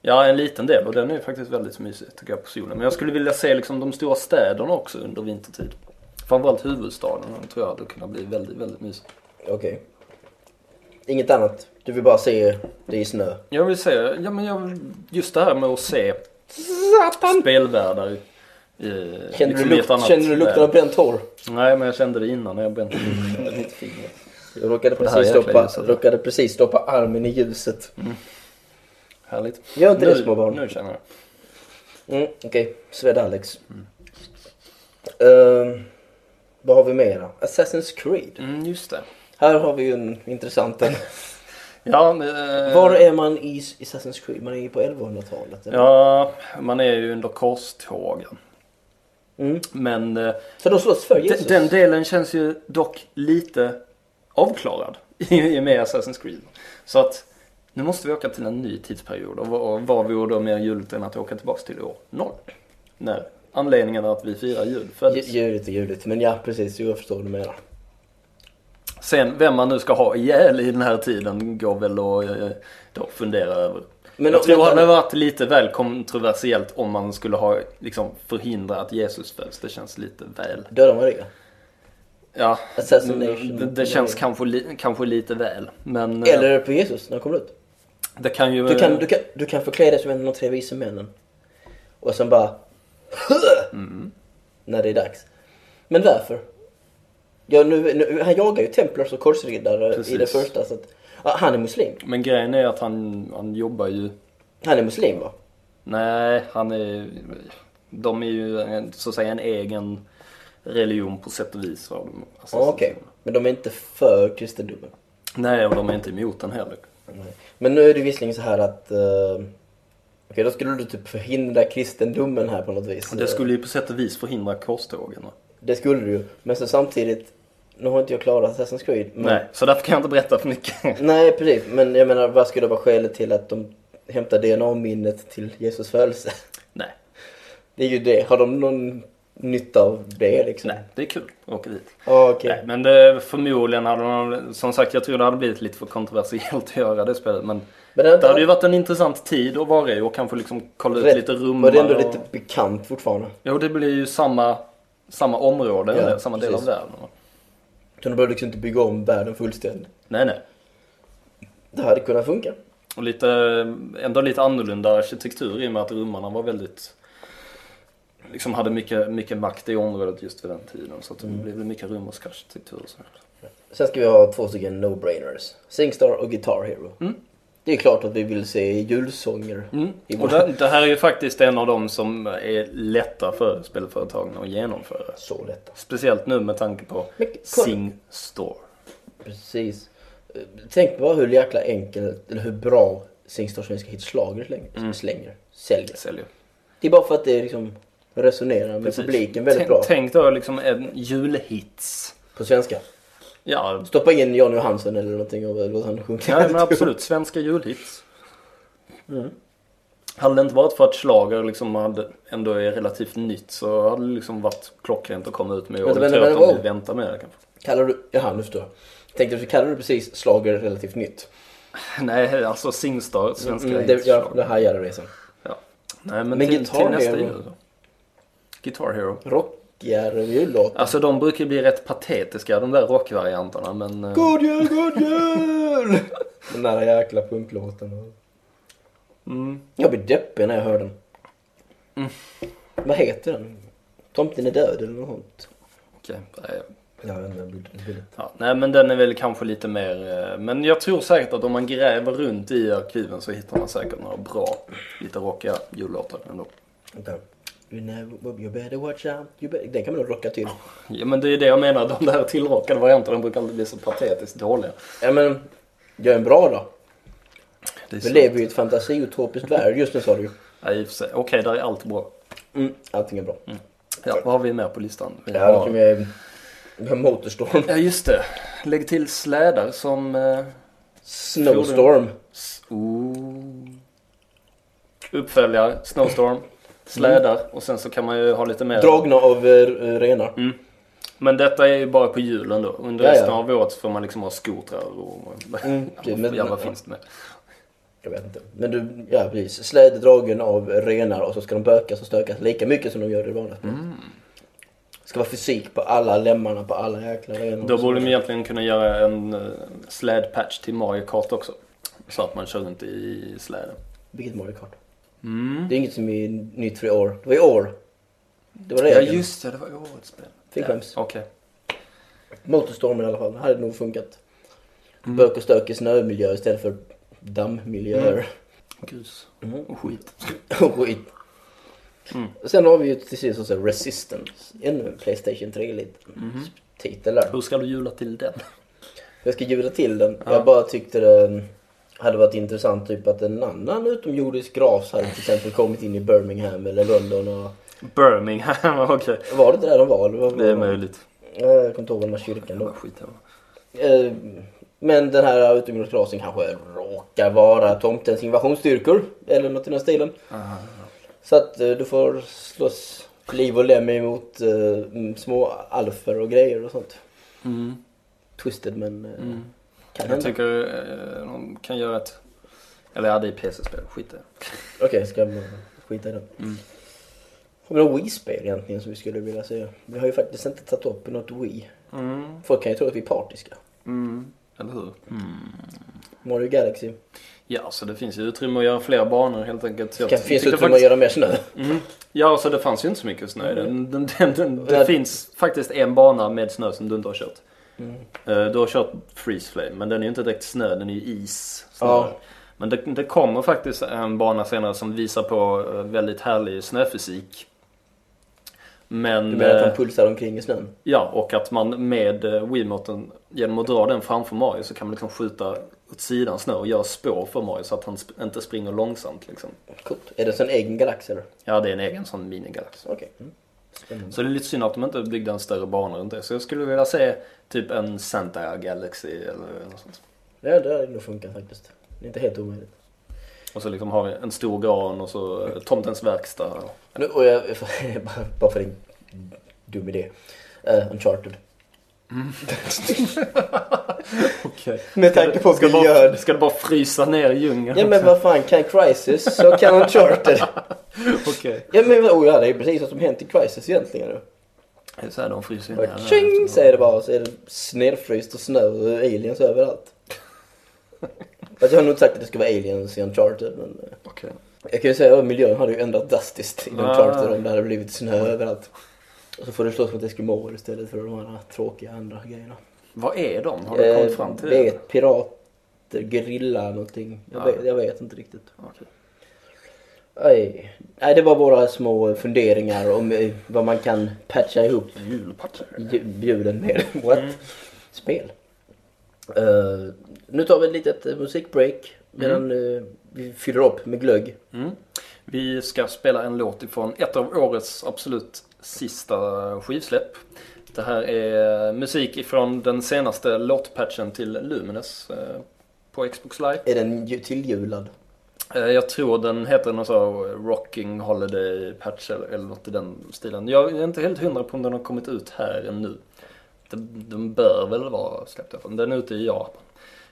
[SPEAKER 3] Ja, en liten del och den är faktiskt väldigt mysig tycker jag på solen. Men jag skulle vilja se liksom de stora städerna också under vintertid. Framförallt huvudstaden den tror jag hade kunnat bli väldigt, väldigt mysig.
[SPEAKER 2] Okej. Inget annat? Du vill bara se det i snö?
[SPEAKER 3] Jag vill säga, ja men jag, just det här med att se spelvärldar i, i,
[SPEAKER 2] Känner
[SPEAKER 3] liksom
[SPEAKER 2] du, lukt,
[SPEAKER 3] annat
[SPEAKER 2] känner du lukten av bränt hår?
[SPEAKER 3] Nej, men jag kände det innan när jag brände mitt finger.
[SPEAKER 2] Jag råkade precis, stoppa,
[SPEAKER 3] ljuset.
[SPEAKER 2] råkade precis stoppa armen i ljuset.
[SPEAKER 3] Härligt.
[SPEAKER 2] Gör inte
[SPEAKER 3] nu,
[SPEAKER 2] det små barn.
[SPEAKER 3] Nu känner jag.
[SPEAKER 2] Mm, Okej, Sved-Alex. Ehm, vad har vi mer då? Assassin's Creed.
[SPEAKER 3] Mm, just det.
[SPEAKER 2] Här har vi ju en intressant en.
[SPEAKER 3] Ja, eh,
[SPEAKER 2] Var är man i Assassin's Creed? Man är ju på 1100-talet. eller?
[SPEAKER 3] Ja, man är ju under korstågen.
[SPEAKER 2] Mm.
[SPEAKER 3] Men eh,
[SPEAKER 2] Så de slåss för
[SPEAKER 3] de,
[SPEAKER 2] Jesus?
[SPEAKER 3] den delen känns ju dock lite avklarad i och med Assassin's Creed. Så att nu måste vi åka till en ny tidsperiod och vad, och vad vore då mer juligt än att åka tillbaks till år noll? När anledningen är att vi firar jul
[SPEAKER 2] Ju-
[SPEAKER 3] föddes.
[SPEAKER 2] Ljudligt och ljudligt. Men ja, precis. Jag förstår vad du menar.
[SPEAKER 3] Sen vem man nu ska ha ihjäl i den här tiden går väl att eh, då fundera över.
[SPEAKER 2] Men
[SPEAKER 3] jag tror det hade varit lite väl kontroversiellt om man skulle ha liksom förhindra att Jesus föds. Det känns lite väl.
[SPEAKER 2] Döda Maria.
[SPEAKER 3] Ja,
[SPEAKER 2] Assassination.
[SPEAKER 3] det, det känns kanske, li, kanske lite väl. Men eh,
[SPEAKER 2] Eller på Jesus när han kommer ut?
[SPEAKER 3] det kan ju...
[SPEAKER 2] Du kan, du kan, du kan förklä dig som en av de tre vise männen. Och sen bara...
[SPEAKER 3] Mm.
[SPEAKER 2] När det är dags. Men varför? Ja, nu, nu, han jagar ju templars och korsriddare i
[SPEAKER 3] Precis.
[SPEAKER 2] det första. Så att, ja, han är muslim.
[SPEAKER 3] Men grejen är att han, han jobbar ju...
[SPEAKER 2] Han är muslim va?
[SPEAKER 3] Nej, han är... De är ju en, så att säga en egen religion på sätt och vis.
[SPEAKER 2] Ja, Okej. Men de är inte för kristendomen.
[SPEAKER 3] Nej, och de är inte emot den heller.
[SPEAKER 2] Nej. Men nu är det visserligen så här att... eh, Okej, då skulle du typ förhindra kristendomen här på något vis.
[SPEAKER 3] Det skulle ju på sätt och vis förhindra korstågen. va?
[SPEAKER 2] Det skulle du ju. Men så samtidigt... Nu har inte jag klarat Assassin's Creed. Men...
[SPEAKER 3] Nej, så därför kan jag inte berätta för mycket.
[SPEAKER 2] Nej, precis. Men jag menar, vad skulle vara skälet till att de hämtar DNA-minnet till Jesus födelse?
[SPEAKER 3] Nej,
[SPEAKER 2] Det är ju det. Har de någon nytta av det liksom?
[SPEAKER 3] nej, det är kul att åka dit.
[SPEAKER 2] Ja, okej.
[SPEAKER 3] Nej, men det, förmodligen hade de, som sagt, jag tror det hade blivit lite för kontroversiellt att göra det spelet. Men
[SPEAKER 2] Men det,
[SPEAKER 3] det hade ju varit en intressant tid att vara i och kanske liksom kolla ut
[SPEAKER 2] rätt-
[SPEAKER 3] lite rummar.
[SPEAKER 2] Var det ändå
[SPEAKER 3] och...
[SPEAKER 2] lite bekant fortfarande?
[SPEAKER 3] Jo, det blir ju samma, samma område,
[SPEAKER 2] Ja,
[SPEAKER 3] eller samma del av
[SPEAKER 2] precis.
[SPEAKER 3] världen.
[SPEAKER 2] Så de behöver liksom inte bygga om världen fullständigt.
[SPEAKER 3] Nej, nej.
[SPEAKER 2] Det hade kunnat funka.
[SPEAKER 3] Och lite, ändå lite annorlunda arkitektur i och med att rummarna var väldigt Liksom hade mycket, mycket makt i området just vid den tiden. Så att det
[SPEAKER 2] Mm.
[SPEAKER 3] blev mycket romersk arkitektur och så.
[SPEAKER 2] Sen ska vi ha två stycken no-brainers. Singstar och Guitar Hero.
[SPEAKER 3] Mm.
[SPEAKER 2] Det är klart att vi vill se julsånger. i
[SPEAKER 3] Och det, det här är ju faktiskt en av de som är lätta för spelföretagen att genomföra.
[SPEAKER 2] Så lätt.
[SPEAKER 3] Speciellt nu med tanke på
[SPEAKER 2] Men.
[SPEAKER 3] Sing Store.
[SPEAKER 2] Precis. Tänk bara hur jäkla enkelt, eller hur bra Singstar Svenska hit slager slänger.
[SPEAKER 3] Mm.
[SPEAKER 2] slänger. Säljer.
[SPEAKER 3] Säljer.
[SPEAKER 2] Det är bara för att det liksom resonerar med
[SPEAKER 3] Precis.
[SPEAKER 2] publiken väldigt
[SPEAKER 3] tänk,
[SPEAKER 2] bra.
[SPEAKER 3] Tänk då liksom en julhits.
[SPEAKER 2] På svenska.
[SPEAKER 3] Ja,
[SPEAKER 2] Stoppa in Jan Johansson eller någonting och låt han sjunga.
[SPEAKER 3] ja men absolut. Svenska julhits. Hade det inte varit för att schlager liksom hade, ändå är relativt nytt så hade det liksom varit klockrent att komma ut med. Och
[SPEAKER 2] Vänta,
[SPEAKER 3] det
[SPEAKER 2] vänta, vänta,
[SPEAKER 3] vänta med det kanske.
[SPEAKER 2] Kallar du... Jaha, nu förstår jag. Tänkte du, kallar du precis slager relativt nytt?
[SPEAKER 3] Nej, alltså Singstar, svenska
[SPEAKER 2] Mm, det, ja, det hajade resan.
[SPEAKER 3] Ja. Nej, men,
[SPEAKER 2] Men
[SPEAKER 3] till,
[SPEAKER 2] Guitar
[SPEAKER 3] till nästa
[SPEAKER 2] Hero?
[SPEAKER 3] Guitar Hero.
[SPEAKER 2] Rockigare jullåt.
[SPEAKER 3] Alltså de brukar bli rätt patetiska de där rockvarianterna men... eh,
[SPEAKER 2] God jul, god jul! Den där jäkla punklåten.
[SPEAKER 3] Mm.
[SPEAKER 2] Jag blir deppig när jag hör den. Vad heter den? Tomten är död eller något sånt.
[SPEAKER 3] Okej. nej,
[SPEAKER 2] Ja, blir-
[SPEAKER 3] Ja, nej men den är väl kanske lite mer... eh, Men jag tror säkert att om man gräver runt i arkiven så hittar man säkert några bra, lite rockiga jullåtar ändå.
[SPEAKER 2] Vänta. You, better watch out. You better... Den kan man nog rocka till.
[SPEAKER 3] Ja men det är det jag menar, de där tillrockade varianterna brukar alltid bli så patetiskt dåliga.
[SPEAKER 2] Ja men, gör en bra då. Vi lever ju i ett fantasiutopiskt värld just nu sa du ju.
[SPEAKER 3] Ja, i och för sig. Okej, där är allt bra.
[SPEAKER 2] Mm, allting är bra.
[SPEAKER 3] Ja, vad har vi mer på listan? Vi
[SPEAKER 2] Ja,
[SPEAKER 3] har...
[SPEAKER 2] vi... Vi har Motorstorm.
[SPEAKER 3] ja just det. Lägg till slädar som... Eh...
[SPEAKER 2] Snowstorm.
[SPEAKER 3] s- Oh. Uppföljare, Snowstorm, slädar och sen så kan man ju ha lite mer...
[SPEAKER 2] Dragna av eh, renar.
[SPEAKER 3] Mm. Men detta är ju bara på julen då. Under
[SPEAKER 2] Ja, ja.
[SPEAKER 3] resten av året får man liksom ha skotrar och...
[SPEAKER 2] Mm,
[SPEAKER 3] ja,
[SPEAKER 2] men-
[SPEAKER 3] ja, vad finns det med?
[SPEAKER 2] Jag vet inte. Men du, ja precis. Släde dragen av renar och så ska de bökas och stökas lika mycket som de gör i vanliga spel.
[SPEAKER 3] Mm.
[SPEAKER 2] Det ska vara fysik på alla lemmarna på alla jäkla renar.
[SPEAKER 3] Då borde de egentligen kunna göra en uh, slädpatch till Mario Kart också. Så att man kör runt i släden.
[SPEAKER 2] Vilket Mario Kart?
[SPEAKER 3] Mm.
[SPEAKER 2] Det är inget som är nytt för i år. Det var i år. Det var
[SPEAKER 3] Ja
[SPEAKER 2] regeln.
[SPEAKER 3] just det, det var årets spel.
[SPEAKER 2] Fy skäms.
[SPEAKER 3] Okej.
[SPEAKER 2] Motorstormen i alla fall. Det hade nog funkat.
[SPEAKER 3] Mm.
[SPEAKER 2] Bök och stök i snömiljö istället för dammiljöer.
[SPEAKER 3] Grus
[SPEAKER 2] Mm.
[SPEAKER 3] och skit.
[SPEAKER 2] Och skit.
[SPEAKER 3] Mm.
[SPEAKER 2] Och Sen har vi ju till sist också Resistance. Ännu en Playstation 3-liten
[SPEAKER 3] Mhm.
[SPEAKER 2] titel där.
[SPEAKER 3] Hur ska du jula till den?
[SPEAKER 2] Jag ska bjuda till den.
[SPEAKER 3] Ja.
[SPEAKER 2] Jag bara tyckte det hade varit intressant typ att en annan utomjordisk ras hade till exempel kommit in i Birmingham eller London och...
[SPEAKER 3] Birmingham, okej.
[SPEAKER 2] Var det inte där de var? vad-
[SPEAKER 3] Det är möjligt.
[SPEAKER 2] Ja, Jag kommer inte ihåg den här kyrkan då.
[SPEAKER 3] var skit här.
[SPEAKER 2] Eh, Men den här utomjordiska rasen kanske råkar vara tomtens invasionsstyrkor eller något i den stilen.
[SPEAKER 3] Aha.
[SPEAKER 2] Så att eh, du får slåss liv och lem emot eh, små alfer och grejer och sånt.
[SPEAKER 3] Mm.
[SPEAKER 2] Twisted men eh,
[SPEAKER 3] Mm.
[SPEAKER 2] Kan
[SPEAKER 3] Jag tycker eh, de kan göra ett... Eller ja, det är PC-spel. Skit i det.
[SPEAKER 2] Okej, ska man skita i den.
[SPEAKER 3] Mm.
[SPEAKER 2] Har vi några Wii-spel egentligen som vi skulle vilja se? Vi har ju faktiskt inte tagit upp något Wii.
[SPEAKER 3] Mm.
[SPEAKER 2] Folk kan ju tro att vi är partiska.
[SPEAKER 3] Mm. Eller hur?
[SPEAKER 2] Mario Galaxy.
[SPEAKER 3] Ja, så det finns ju utrymme att göra fler banor helt enkelt. Så jag
[SPEAKER 2] Kan, finns utrymme att
[SPEAKER 3] faktiskt-
[SPEAKER 2] göra mer snö.
[SPEAKER 3] Mm. Ja, så det fanns ju inte så mycket snö i den. den, den, den det
[SPEAKER 2] Ja.
[SPEAKER 3] finns faktiskt en bana med snö som du inte har kört.
[SPEAKER 2] Mm.
[SPEAKER 3] Eh, Du har kört Freeze Flame, men den är ju inte direkt snö, den är ju is.
[SPEAKER 2] Ja.
[SPEAKER 3] Men det, det kommer faktiskt en bana senare som visar på eh, väldigt härlig snöfysik. Men...
[SPEAKER 2] Du menar att
[SPEAKER 3] eh,
[SPEAKER 2] han pulsar omkring i snön?
[SPEAKER 3] Ja, och att man med Wiimoten, genom att dra den framför Mario så kan man liksom skjuta åt sidan snö och göra spår för Mario så att han sp- inte springer långsamt liksom.
[SPEAKER 2] Coolt. Är det en egen galax eller?
[SPEAKER 3] Ja, det är en egen sån minigalax.
[SPEAKER 2] Okej. Mm. Spännande.
[SPEAKER 3] Så det är lite synd att de inte byggde en större bana runt det. Så jag skulle vilja se typ en Santa Galaxy eller något sånt.
[SPEAKER 2] Ja, det hade nog funkat faktiskt. Det är inte helt omöjligt.
[SPEAKER 3] Och så liksom har vi en stor gran och så Tomtens verkstad.
[SPEAKER 2] Nu, och jag, bara- bara för en dum idé. Uh, Uncharted.
[SPEAKER 3] Okej.
[SPEAKER 2] Med tanke på
[SPEAKER 3] ska,
[SPEAKER 2] miljön.
[SPEAKER 3] bara, ska du bara frysa ner i djungeln?
[SPEAKER 2] Ja men vad fan, kan Crisis så kan Uncharted.
[SPEAKER 3] Okej.
[SPEAKER 2] Ja men oh, ja, det är precis vad som hänt i Crisis egentligen nu.
[SPEAKER 3] Det är så här de fryser ner.
[SPEAKER 2] Tjing säger det bara så är det snedfryst och snö och aliens överallt. Fast jag har nog inte sagt att det ska vara aliens i Uncharted men eh,
[SPEAKER 3] Okej.
[SPEAKER 2] jag kan ju säga att miljön hade ju ändrat drastiskt i
[SPEAKER 3] Ah.
[SPEAKER 2] Uncharted om det hade blivit snö överallt. Och så får du slåss mot eskimoer istället för de här tråkiga andra grejerna.
[SPEAKER 3] Vad är de? Har du
[SPEAKER 2] Eh,
[SPEAKER 3] kommit fram till
[SPEAKER 2] det är pirater, gerilla någonting. Jag,
[SPEAKER 3] Ja.
[SPEAKER 2] vet, jag vet inte riktigt.
[SPEAKER 3] Okej.
[SPEAKER 2] Aj. Nej, det var våra små funderingar om eh, vad man kan patcha ihop julen med. What?
[SPEAKER 3] Mm.
[SPEAKER 2] Spel. Eh, nu tar vi ett litet eh, musikbreak medan eh, vi fyller upp med glögg.
[SPEAKER 3] Mm. Vi ska spela en låt ifrån ett av årets absolut sista skivsläpp. Det här är musik ifrån den senaste låtpatchen till Lumines eh, på Xbox Live.
[SPEAKER 2] Är den ju- tilljulad?
[SPEAKER 3] Eh, Jag tror den heter någon så Rocking Holiday Patch eller, något i den stilen. Jag är inte helt hundra på om den har kommit ut här ännu. Den, den bör väl vara släppt i alla fall. Den är ute i Japan.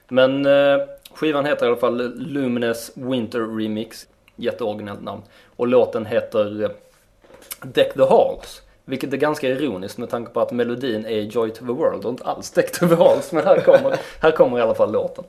[SPEAKER 3] Men eh, skivan heter i alla fall Lumines Winter Remix. Jätteoriginellt namn. Och låten heter Deck the Halls. Vilket är ganska ironiskt med tanke på att melodin är Joy to the World och inte alls Deck to the Halls. Men här kommer, här kommer i alla fall låten.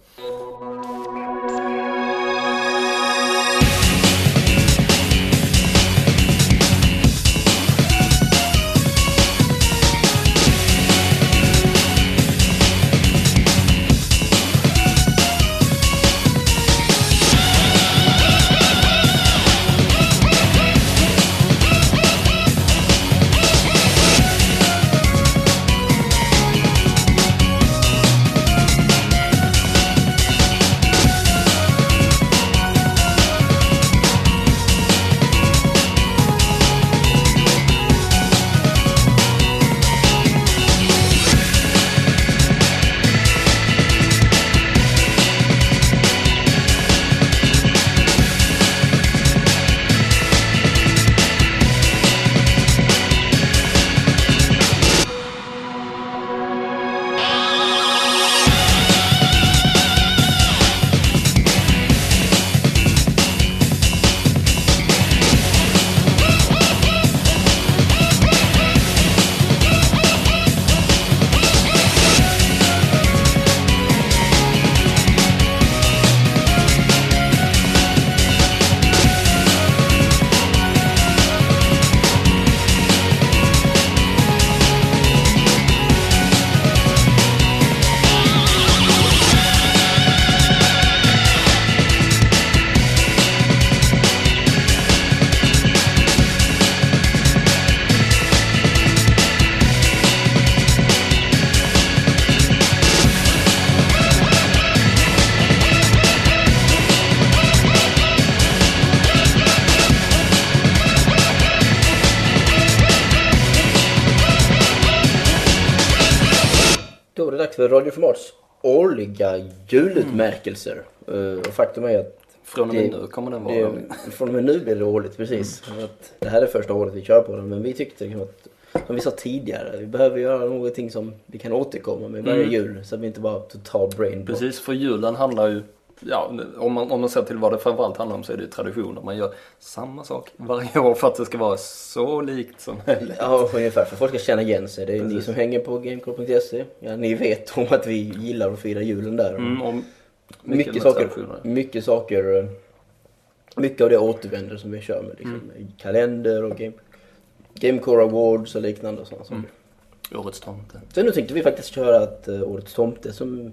[SPEAKER 2] För Radio Formats årliga julutmärkelser. Eh, och faktum är att
[SPEAKER 3] Från och med
[SPEAKER 2] Det-
[SPEAKER 3] nu kommer den vara
[SPEAKER 2] det,
[SPEAKER 3] rolig.
[SPEAKER 2] från och med nu blir det årligt precis. För Att det här är första året vi kör på den men vi tyckte liksom att, som vi sa tidigare, vi behöver göra någonting som vi kan återkomma med varje
[SPEAKER 3] Mm.
[SPEAKER 2] jul så att vi inte bara total brain.
[SPEAKER 3] Precis, för julen handlar ju, ja, om man, om man ser till vad det framförallt handlar om så är det ju traditioner. Man gör samma sak varje år för att det ska vara så likt som möjligt.
[SPEAKER 2] Ja, ungefär. För folk ska känna igen sig. Det är ni
[SPEAKER 3] Precis.
[SPEAKER 2] som hänger på gamecore.se. Ja, ni vet om att vi gillar att fira julen där.
[SPEAKER 3] Mm, och mycket,
[SPEAKER 2] mycket, saker, mycket saker. eh, Mycket av det återvänder som vi kör med. Liksom,
[SPEAKER 3] Mm.
[SPEAKER 2] Kalender och game, Gamecore Awards och liknande och sådana
[SPEAKER 3] Mm.
[SPEAKER 2] saker.
[SPEAKER 3] Årets tomte.
[SPEAKER 2] Så nu tänkte vi faktiskt köra ett uh, Årets Tomte som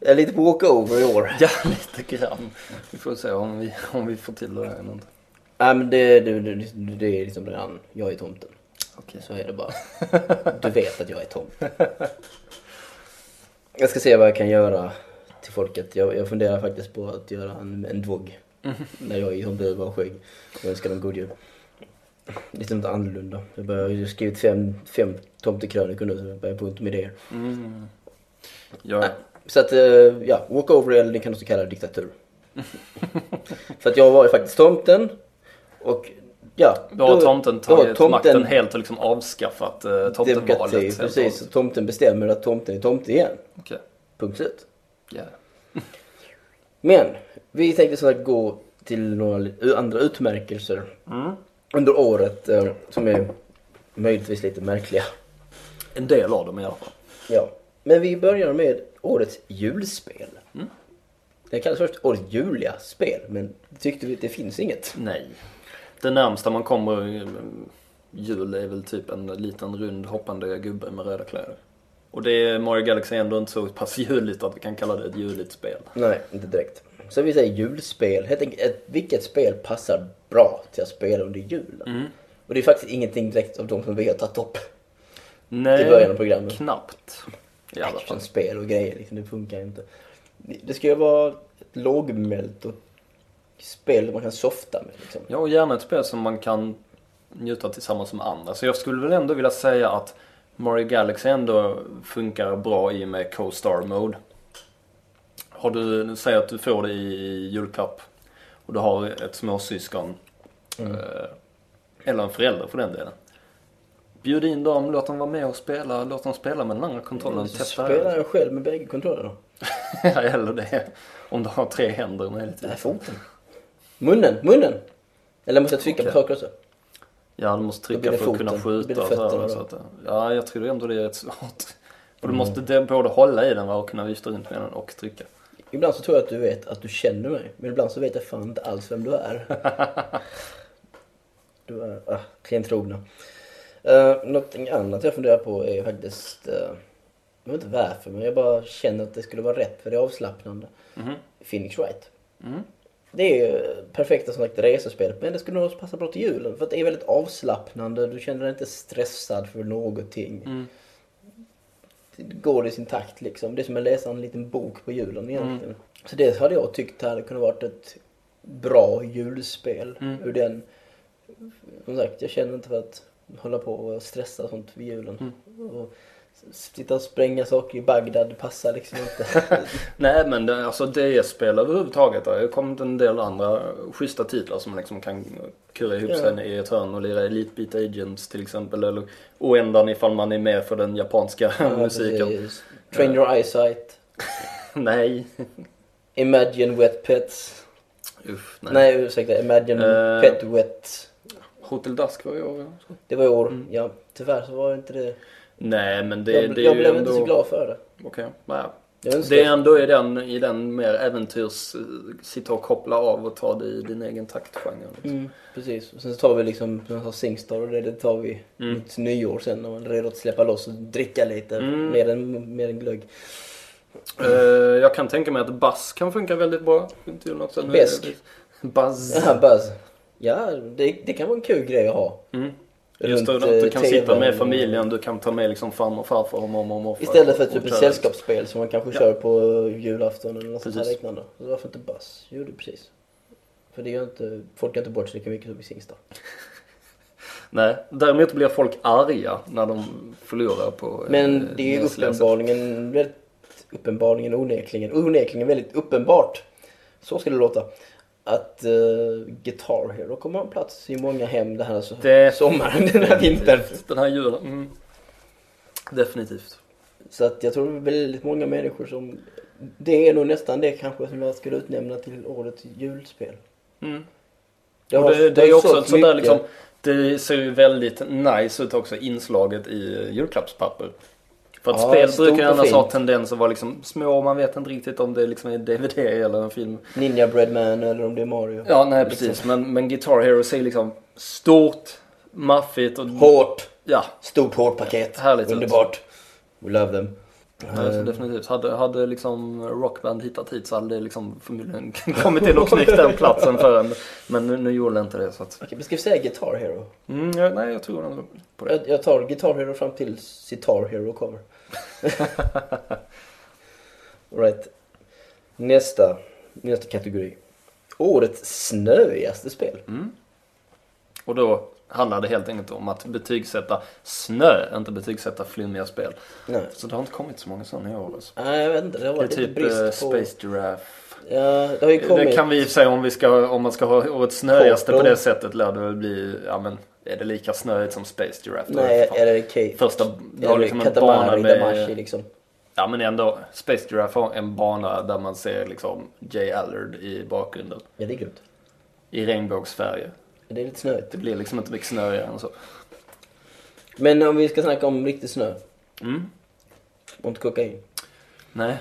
[SPEAKER 2] är lite på walkover i år.
[SPEAKER 3] Ja, lite grann. Vi får se om vi, om vi får till det eller inte.
[SPEAKER 2] Nej men det, det, det, det är liksom redan, jag är tomten.
[SPEAKER 3] Okej.
[SPEAKER 2] Så är det bara. Du vet att jag är tomten. Jag ska se vad jag kan göra till folket. Jag, jag funderar faktiskt på att göra en, en dvogg. När jag är tomte och skägg. Jag önskar dem god jul. Lite något annorlunda. Jag börjar- jag har skrivit fem, fem tomtekrönikor nu så jag börjar få ont om idéer.
[SPEAKER 3] Mm. Ja,
[SPEAKER 2] Så att, eh, ja, walkover eller ni kan också kalla det diktatur. För att jag var ju faktiskt tomten. Och ja.
[SPEAKER 3] då har tomten tagit makten helt och liksom avskaffat
[SPEAKER 2] Demokrati,
[SPEAKER 3] tomtevalet. helt och
[SPEAKER 2] precis.
[SPEAKER 3] hållet.
[SPEAKER 2] Tomten bestämmer att tomten är tomte igen.
[SPEAKER 3] Okej,
[SPEAKER 2] Punkt slut.
[SPEAKER 3] ja.
[SPEAKER 2] Men vi tänkte så att gå till några andra utmärkelser
[SPEAKER 3] Mm.
[SPEAKER 2] under året eh, som är möjligtvis lite märkliga.
[SPEAKER 3] En del av dem i alla fall.
[SPEAKER 2] Ja. Men vi börjar med årets julspel.
[SPEAKER 3] Mm.
[SPEAKER 2] Det kallas först årets juliga spel men tyckte vi att det finns inget.
[SPEAKER 3] Nej. Det närmsta man kommer eh, jul är väl typ en liten rund hoppande gubbe med röda kläder. Och det är Mario Galaxy ändå inte så pass juligt att vi kan kalla det ett juligt spel.
[SPEAKER 2] Nej, inte direkt. Så vi säger julspel. Helt enkelt, vilket spel passar bra till att spela under julen?
[SPEAKER 3] Mm.
[SPEAKER 2] Och det är faktiskt ingenting direkt av de som vi har tagit upp.
[SPEAKER 3] Nej,
[SPEAKER 2] I början av programmet.
[SPEAKER 3] knappt.
[SPEAKER 2] Actionspel och grejer liksom, det funkar inte. Det ska ju vara ett lågmält och spel man kan softa med liksom.
[SPEAKER 3] Ja, och gärna ett spel som man kan njuta tillsammans med andra. Så jag skulle väl ändå vilja säga att Mario Galaxy ändå funkar bra i och med Co-Star Mode. Har du, säg att du får det i julklapp och du har ett småsyskon.
[SPEAKER 2] Mm.
[SPEAKER 3] Eh, eller en förälder för den delen. Bjud in dem, låt dem vara med och spela, låt dem spela med den andra kontrollen.
[SPEAKER 2] Så
[SPEAKER 3] Testa
[SPEAKER 2] spelar jag själv med bägge kontrollerna.
[SPEAKER 3] Ja, eller det. Om du har tre händer möjligtvis.
[SPEAKER 2] här foten. Munnen, munnen! Eller måste jag trycka
[SPEAKER 3] Okej.
[SPEAKER 2] på saker också?
[SPEAKER 3] Ja, du måste trycka för att kunna
[SPEAKER 2] foten.
[SPEAKER 3] Skjuta. och så här, så att, ja, jag tror ändå det är rätt svårt. För du
[SPEAKER 2] Mm.
[SPEAKER 3] måste de- både hålla i den va, och kunna vifta runt med den och trycka.
[SPEAKER 2] Ibland så tror jag att du vet att du känner mig. Men ibland så vet jag fan inte alls vem du är. du är ah, klentrogna. Uh, någonting annat jag funderar på är faktiskt... Uh, jag vet inte varför men jag bara känner att det skulle vara rätt för det är avslappnande.
[SPEAKER 3] Mhm.
[SPEAKER 2] Phoenix Wright.
[SPEAKER 3] Mm.
[SPEAKER 2] Det är ju perfekta som sagt resespel men det skulle nog också passa bra till julen för att det är väldigt avslappnande. Du känner dig inte stressad för någonting.
[SPEAKER 3] Mm.
[SPEAKER 2] Det går i sin takt liksom. Det är som att läsa en liten bok på julen egentligen.
[SPEAKER 3] Mm.
[SPEAKER 2] Så det hade jag tyckt hade kunnat varit ett bra julspel.
[SPEAKER 3] Mm.
[SPEAKER 2] Ur den... Som sagt, jag känner inte för att hålla på och stressa sånt vid julen.
[SPEAKER 3] Mm.
[SPEAKER 2] Och sitta och spränga saker i Bagdad passar liksom inte.
[SPEAKER 3] Nej men det, alltså DS-spel överhuvudtaget. Det har ju kommit en del andra schyssta titlar som man liksom kan kura ihop
[SPEAKER 2] Ja.
[SPEAKER 3] sig i ett hörn och lira Elite Beat Agents till exempel. Eller Oändan ifall man är med för den japanska
[SPEAKER 2] Ja,
[SPEAKER 3] musiken.
[SPEAKER 2] precis. Train your eyesight.
[SPEAKER 3] Nej.
[SPEAKER 2] Imagine wet pets.
[SPEAKER 3] Usch, nej.
[SPEAKER 2] Nej, ursäkta. Imagine
[SPEAKER 3] Eh.
[SPEAKER 2] pet wet.
[SPEAKER 3] Hotel Dusk var jag också.
[SPEAKER 2] Det var i år.
[SPEAKER 3] Mm.
[SPEAKER 2] Ja, tyvärr så var det inte det.
[SPEAKER 3] Nej men det,
[SPEAKER 2] jag
[SPEAKER 3] det är
[SPEAKER 2] jag blev
[SPEAKER 3] ändå...
[SPEAKER 2] inte så glad för det.
[SPEAKER 3] Okej, ja.
[SPEAKER 2] Önskar...
[SPEAKER 3] Det är ändå i den, i den mer äventyrs... eh, Sitta och koppla av och ta det i din egen taktgenre. Liksom.
[SPEAKER 2] Mm, precis. Och sen så tar vi liksom, som jag sa, Singstar och det, det tar vi
[SPEAKER 3] Mm.
[SPEAKER 2] mot nyår sen när man är redo att släppa loss och dricka lite.
[SPEAKER 3] Mm.
[SPEAKER 2] Mer, än, mer än glögg.
[SPEAKER 3] Eh, jag kan tänka mig att Buzz kan funka väldigt bra. Något
[SPEAKER 2] Besk.
[SPEAKER 3] Buzz.
[SPEAKER 2] Ja, Buzz. Ja, det, det kan vara en kul grej att ha.
[SPEAKER 3] Mm. Just det, du
[SPEAKER 2] eh,
[SPEAKER 3] kan sitta med familjen, du kan ta med liksom farmor och farfar och mormor och morfar.
[SPEAKER 2] Istället för typ ett sällskapsspel som man kanske
[SPEAKER 3] Ja.
[SPEAKER 2] kör på julafton eller något sånt liknande. Så varför inte Buzz? Jo, det precis. För det gör inte, folk gör inte bort sig lika mycket som i Singstar.
[SPEAKER 3] Nej, däremot blir folk arga när de förlorar på eh,
[SPEAKER 2] Men det är ju uppenbarligen väldigt uppenbarligen onekligen, onekligen väldigt uppenbart. Så ska det låta. Att uh, Guitar Hero kommer ha en plats i många hem den här
[SPEAKER 3] Det-
[SPEAKER 2] sommaren, den här vintern.
[SPEAKER 3] Den här julen. Mm. Definitivt.
[SPEAKER 2] Så att jag tror väldigt många människor som... Det är nog nästan det kanske som jag skulle utnämna till årets julspel.
[SPEAKER 3] Mm.
[SPEAKER 2] Det, har-
[SPEAKER 3] det, det är också ett sånt där liksom, det ser ju väldigt nice ut också inslaget i julklappspapper. För att
[SPEAKER 2] Ja,
[SPEAKER 3] spel brukar annars ha tendens att vara liksom små man vet inte riktigt om det liksom är en DVD eller en film.
[SPEAKER 2] Ninja Breadman eller om det är Mario.
[SPEAKER 3] Ja, nej
[SPEAKER 2] Liksom.
[SPEAKER 3] precis. Men, men Guitar Hero ser liksom stort, maffigt och...
[SPEAKER 2] Hårt.
[SPEAKER 3] Ja,
[SPEAKER 2] Stort hårt paket.
[SPEAKER 3] Härligt ut.
[SPEAKER 2] Underbart. We love them.
[SPEAKER 3] Alltså, definitivt. Hade, hade liksom Rockband hittat hit så hade det liksom förmodligen kommit in och knyckt den platsen för en. Men nu, nu gjorde det inte det så att...
[SPEAKER 2] Okej, men ska vi säga Guitar Hero?
[SPEAKER 3] Mm, ja, nej, jag tror ändå på det.
[SPEAKER 2] Jag, jag tar Guitar Hero fram till Sitar Hero kommer. right. Nästa, nästa kategori. Årets snöigaste spel.
[SPEAKER 3] Mm. Och då handlar det helt enkelt om att betygsätta snö, inte betygsätta flummiga spel.
[SPEAKER 2] Nej.
[SPEAKER 3] Så det har inte kommit så många sådana i år. Alltså.
[SPEAKER 2] Nej, jag vet inte. Det har
[SPEAKER 3] Det är typ
[SPEAKER 2] brist
[SPEAKER 3] eh,
[SPEAKER 2] på...
[SPEAKER 3] Space Giraffe.
[SPEAKER 2] Ja, det har ju kommit...
[SPEAKER 3] Det kan vi i sig om, vi ska, om man ska ha årets snöigaste på det sättet lär det väl bli, ja men är det lika snöigt som Space Giraffe?
[SPEAKER 2] Nej, är det Kate?
[SPEAKER 3] Första, du har liksom en bana med,
[SPEAKER 2] liksom.
[SPEAKER 3] ja men ändå, Space Giraffe har en bana där man ser liksom Jay Allard i bakgrunden.
[SPEAKER 2] Ja, det är grymt.
[SPEAKER 3] I regnbågsfärger.
[SPEAKER 2] Det är lite snöigt.
[SPEAKER 3] Det blir liksom inte mycket snöigare än så.
[SPEAKER 2] Men om vi ska snacka om riktig snö.
[SPEAKER 3] Mm.
[SPEAKER 2] Och inte kokain.
[SPEAKER 3] Nej.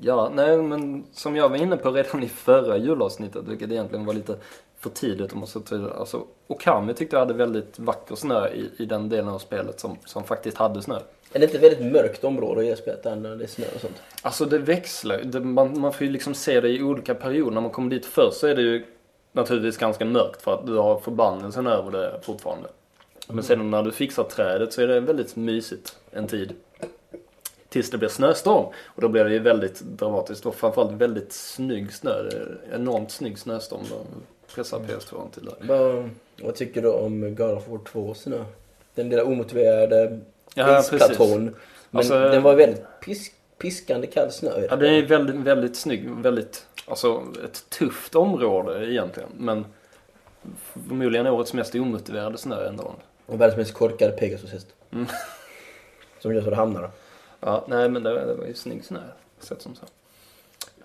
[SPEAKER 3] Ja, nej men som jag var inne på redan i förra julavsnittet, vilket egentligen var lite för tidigt om man så tyder. Alltså, Okami tyckte jag hade väldigt vacker snö i, i den delen av spelet som, som faktiskt hade snö.
[SPEAKER 2] Är det inte ett väldigt mörkt område i det spelet där när det är snö och sånt?
[SPEAKER 3] Alltså det växlar det, man, man får ju liksom se det i olika perioder. När man kommer dit först så är det ju naturligtvis ganska mörkt för att du har förbannelsen över det fortfarande. Men sen när du fixar trädet så är det väldigt mysigt en tid. Tills det blir snöstorm. Och då blir det ju väldigt dramatiskt och framförallt väldigt snygg snö. Enormt snygg snöstorm. Då pressar PS2 till det.
[SPEAKER 2] Vad, vad tycker du om God of War 2 snö? Den lilla omotiverade
[SPEAKER 3] Ja.
[SPEAKER 2] Men
[SPEAKER 3] Alltså-
[SPEAKER 2] den var väldigt pisk, piskande kall snö.
[SPEAKER 3] Ja, det är väldigt, väldigt snygg. Väldigt, alltså ett tufft område egentligen. Men förmodligen årets mest omotiverade snö ändå.
[SPEAKER 2] Och världens mest korkade Pegasus-häst.
[SPEAKER 3] Mm.
[SPEAKER 2] Som gör så det hamnar då.
[SPEAKER 3] Ja, nej men det, det var ju snygg snö. Sett som så.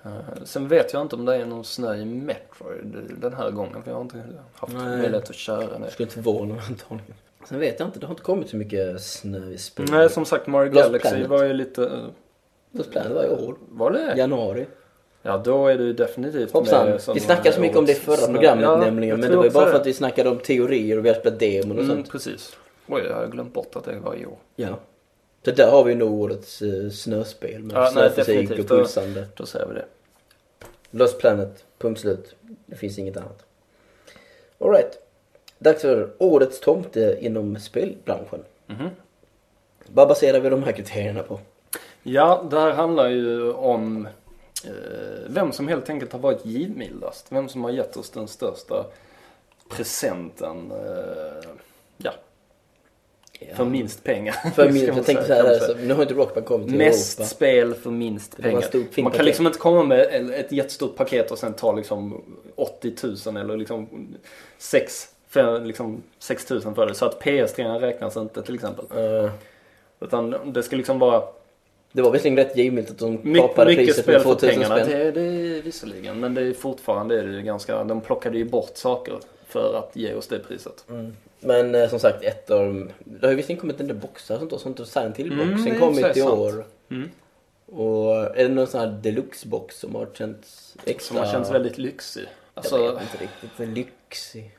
[SPEAKER 3] Eh, sen vet jag inte om det är någon snö i Metroid den här gången. För jag har inte haft
[SPEAKER 2] Nej.
[SPEAKER 3] möjlighet att köra det.
[SPEAKER 2] Jag skulle inte förvåna mig antagligen. Sen vet jag inte, det har inte kommit så mycket snö i spelet.
[SPEAKER 3] Nej, som sagt Mario
[SPEAKER 2] Lost
[SPEAKER 3] Galaxy
[SPEAKER 2] Planet.
[SPEAKER 3] var ju lite...
[SPEAKER 2] Lost Planet var i år.
[SPEAKER 3] Var det?
[SPEAKER 2] Januari.
[SPEAKER 3] Ja, då är ju definitivt
[SPEAKER 2] Hoppsan.
[SPEAKER 3] med
[SPEAKER 2] Vi snackade så mycket om det i förra programmet
[SPEAKER 3] Ja,
[SPEAKER 2] nämligen. Men det var ju bara för att vi snackade om teorier och vi har spelat demon och
[SPEAKER 3] Mm,
[SPEAKER 2] sånt.
[SPEAKER 3] precis. Oj, jag har glömt bort att det var i år.
[SPEAKER 2] Ja. Så där har vi nog årets uh, snöspel med
[SPEAKER 3] Ja,
[SPEAKER 2] snöfysik och pulsande.
[SPEAKER 3] Då säger vi det.
[SPEAKER 2] Lost Planet, punkt slut. Det finns inget annat. Alright. Dags för årets tomte inom spelbranschen.
[SPEAKER 3] Mhm.
[SPEAKER 2] Vad baserar vi de här kriterierna på?
[SPEAKER 3] Ja, det här handlar ju om eh, vem som helt enkelt har varit givmildast. Vem som har gett oss den största presenten. Eh, ja, för minst pengar.
[SPEAKER 2] För
[SPEAKER 3] ska
[SPEAKER 2] min,
[SPEAKER 3] man
[SPEAKER 2] jag tänkte så
[SPEAKER 3] säga,
[SPEAKER 2] här, så,
[SPEAKER 3] säga.
[SPEAKER 2] nu har inte Rockband kommit till
[SPEAKER 3] Mest
[SPEAKER 2] Europa.
[SPEAKER 3] spel för minst pengar. Man kan liksom inte komma med ett- jättestort paket och sen ta liksom 80 000 eller liksom 6, liksom 6 000 för det. Så att PS3 räknas inte till exempel.
[SPEAKER 2] Eh,
[SPEAKER 3] Utan det ska liksom vara
[SPEAKER 2] det var visserligen rätt givmilt att de
[SPEAKER 3] My,
[SPEAKER 2] kapade priset med
[SPEAKER 3] för
[SPEAKER 2] 2000
[SPEAKER 3] pengarna,
[SPEAKER 2] spänn.
[SPEAKER 3] det, det är visserligen. Men det är fortfarande är det ju ganska, de plockade ju bort saker för att ge oss det priset.
[SPEAKER 2] Mm. Men eh, som sagt, ett av de... Det har ju visserligen kommit en del boxar och sånt och sånt och Silent
[SPEAKER 3] Mm,
[SPEAKER 2] Hill-boxen
[SPEAKER 3] det är
[SPEAKER 2] kommit i år.
[SPEAKER 3] Mm.
[SPEAKER 2] Och är det någon sån här deluxe-box som har känts extra...
[SPEAKER 3] Som har känts väldigt lyxig.
[SPEAKER 2] Jag
[SPEAKER 3] Alltså,
[SPEAKER 2] vet inte riktigt. Lyxig.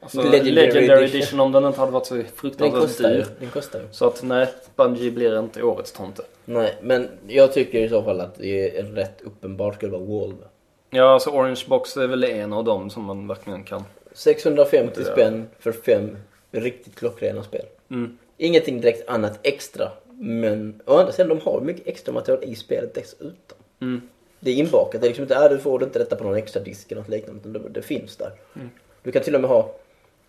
[SPEAKER 3] Alltså
[SPEAKER 2] Legendary
[SPEAKER 3] Legendary,
[SPEAKER 2] edition.
[SPEAKER 3] edition. om den inte hade varit så
[SPEAKER 2] Den
[SPEAKER 3] fruktansvärt
[SPEAKER 2] ju.
[SPEAKER 3] dyr.
[SPEAKER 2] Den kostar ju.
[SPEAKER 3] Så att nej, Bungie blir inte årets tomte.
[SPEAKER 2] Nej, men jag tycker i så fall att det är rätt uppenbart skulle vara Wolve.
[SPEAKER 3] Ja, alltså Orange Box är väl en av dem som man verkligen kan.
[SPEAKER 2] 650
[SPEAKER 3] Det är-
[SPEAKER 2] spänn för fem riktigt klockrena spel.
[SPEAKER 3] Mm.
[SPEAKER 2] Ingenting direkt annat extra. Men å andra sidan, de har mycket extra material i spelet dessutom.
[SPEAKER 3] Mm.
[SPEAKER 2] Det är inbakat. Det är liksom inte, äh, du får inte detta på någon extra disk eller något liknande. Utan det, det finns där.
[SPEAKER 3] Mm.
[SPEAKER 2] Du kan till och med ha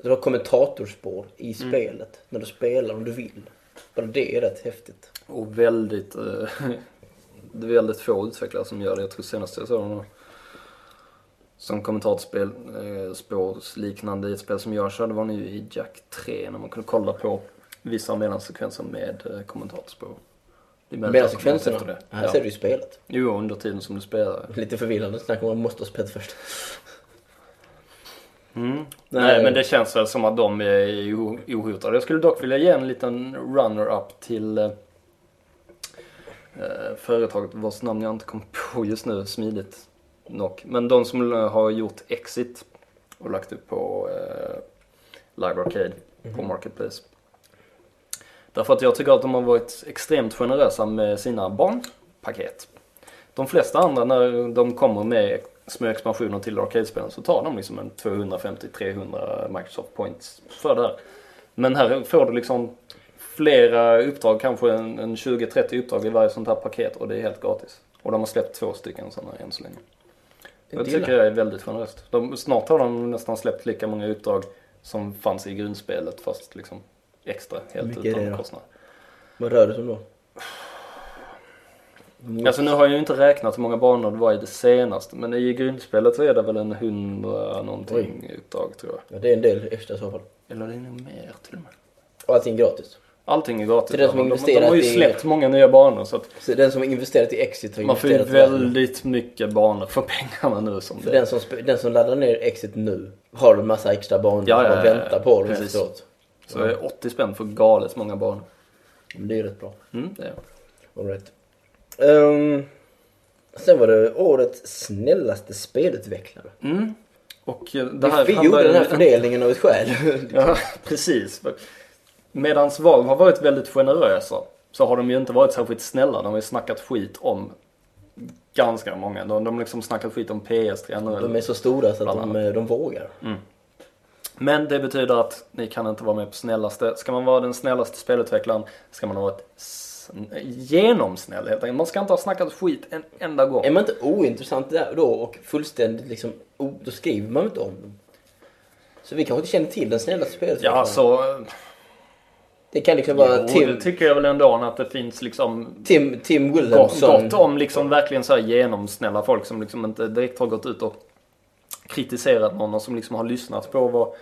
[SPEAKER 2] Du har kommentatorspår i
[SPEAKER 3] Mm.
[SPEAKER 2] spelet. När du spelar om du vill. Bara det är rätt häftigt.
[SPEAKER 3] Och väldigt, eh, det är väldigt få utvecklare som gör det. Jag tror senast jag såg någon som kommentatorspel, eh, spårsliknande i ett spel som jag körde var nu i Jack 3 när man kunde kolla på vissa mellansekvenser med eh, kommentatorspår.
[SPEAKER 2] Mellansekvenserna.
[SPEAKER 3] efter det.
[SPEAKER 2] Här
[SPEAKER 3] Ja.
[SPEAKER 2] ser du ju spelet.
[SPEAKER 3] Jo, under tiden som du spelar.
[SPEAKER 2] Lite förvirrande snack om man måste ha spelat först.
[SPEAKER 3] Mm.
[SPEAKER 2] Nej.
[SPEAKER 3] Men det känns väl som att de är ohotade. Jag skulle dock vilja ge en liten runner-up till eh, eh, företaget vars namn jag inte kommer på just nu, smidigt nog. Men de som har gjort Exit och lagt upp på eh, Live Arcade på Marketplace. Därför att jag tycker att de har varit extremt generösa med sina barnpaket. De flesta andra när de kommer med små expansioner till arcade-spelen så tar de liksom en 250-300 Microsoft points för det här. Men här får du liksom flera uppdrag, kanske en, en 20-30 uppdrag i varje sånt här paket och det är helt gratis. Och de har släppt två stycken sådana än så länge. Jag
[SPEAKER 2] Inte illa.
[SPEAKER 3] tycker det är väldigt generöst. De, snart har de nästan släppt lika många uppdrag som fanns i grundspelet fast liksom extra helt
[SPEAKER 2] mycket
[SPEAKER 3] utan
[SPEAKER 2] det
[SPEAKER 3] kostnad.
[SPEAKER 2] Vad rör det sig om då?
[SPEAKER 3] Alltså nu har jag ju inte räknat hur många banor det var i det senaste men i grundspelet så är det väl en hundra någonting uppdrag tror jag.
[SPEAKER 2] Ja, det är en del extra i så fall.
[SPEAKER 3] Eller det är nog mer till och med.
[SPEAKER 2] Och allting gratis.
[SPEAKER 3] Allting är gratis.
[SPEAKER 2] Till den som
[SPEAKER 3] de, de, de
[SPEAKER 2] investerat
[SPEAKER 3] har ju
[SPEAKER 2] i-
[SPEAKER 3] släppt många nya banor så att
[SPEAKER 2] Så den som har investerat i Exit har
[SPEAKER 3] man får ju
[SPEAKER 2] investerat i
[SPEAKER 3] väldigt mycket banor för pengarna nu som
[SPEAKER 2] För
[SPEAKER 3] det
[SPEAKER 2] den som, den som laddar ner Exit nu har en massa extra banor
[SPEAKER 3] Ja,
[SPEAKER 2] och
[SPEAKER 3] ja, ja, ja.
[SPEAKER 2] väntar på dem
[SPEAKER 3] Precis.
[SPEAKER 2] efteråt.
[SPEAKER 3] Så är 80 spänn för galet många banor.
[SPEAKER 2] Men det är ju rätt bra.
[SPEAKER 3] Mm, det är
[SPEAKER 2] All right. Ehm, sen var det årets snällaste spelutvecklare.
[SPEAKER 3] mm. Och eh, det här
[SPEAKER 2] vi gjorde den här fördelningen av ett skäl.
[SPEAKER 3] Ja, precis. Medan Valve har varit väldigt generösa så har de ju inte varit särskilt snälla. De har ju snackat skit om ganska många. De har liksom snackat skit om PS3 nu.
[SPEAKER 2] de är så stora så att de, de vågar.
[SPEAKER 3] Men det betyder att ni kan inte vara med på snällaste. Ska man vara den snällaste spelutvecklaren ska man ha s- genomsnäll helt enkelt. Man ska inte ha snackat skit en enda gång.
[SPEAKER 2] Är man inte ointressant där då och fullständigt liksom, då skriver man inte om dem. Så vi kanske inte känner till den snällaste spelutvecklaren.
[SPEAKER 3] Ja, så...
[SPEAKER 2] Det kan liksom vara
[SPEAKER 3] Jo,
[SPEAKER 2] Tim,
[SPEAKER 3] det tycker jag väl ändå att det finns liksom
[SPEAKER 2] Tim, Tim Wilhelmsson.
[SPEAKER 3] gott om liksom verkligen så här genomsnälla folk som liksom inte direkt har gått ut och kritiserat någon och som liksom har lyssnat på vad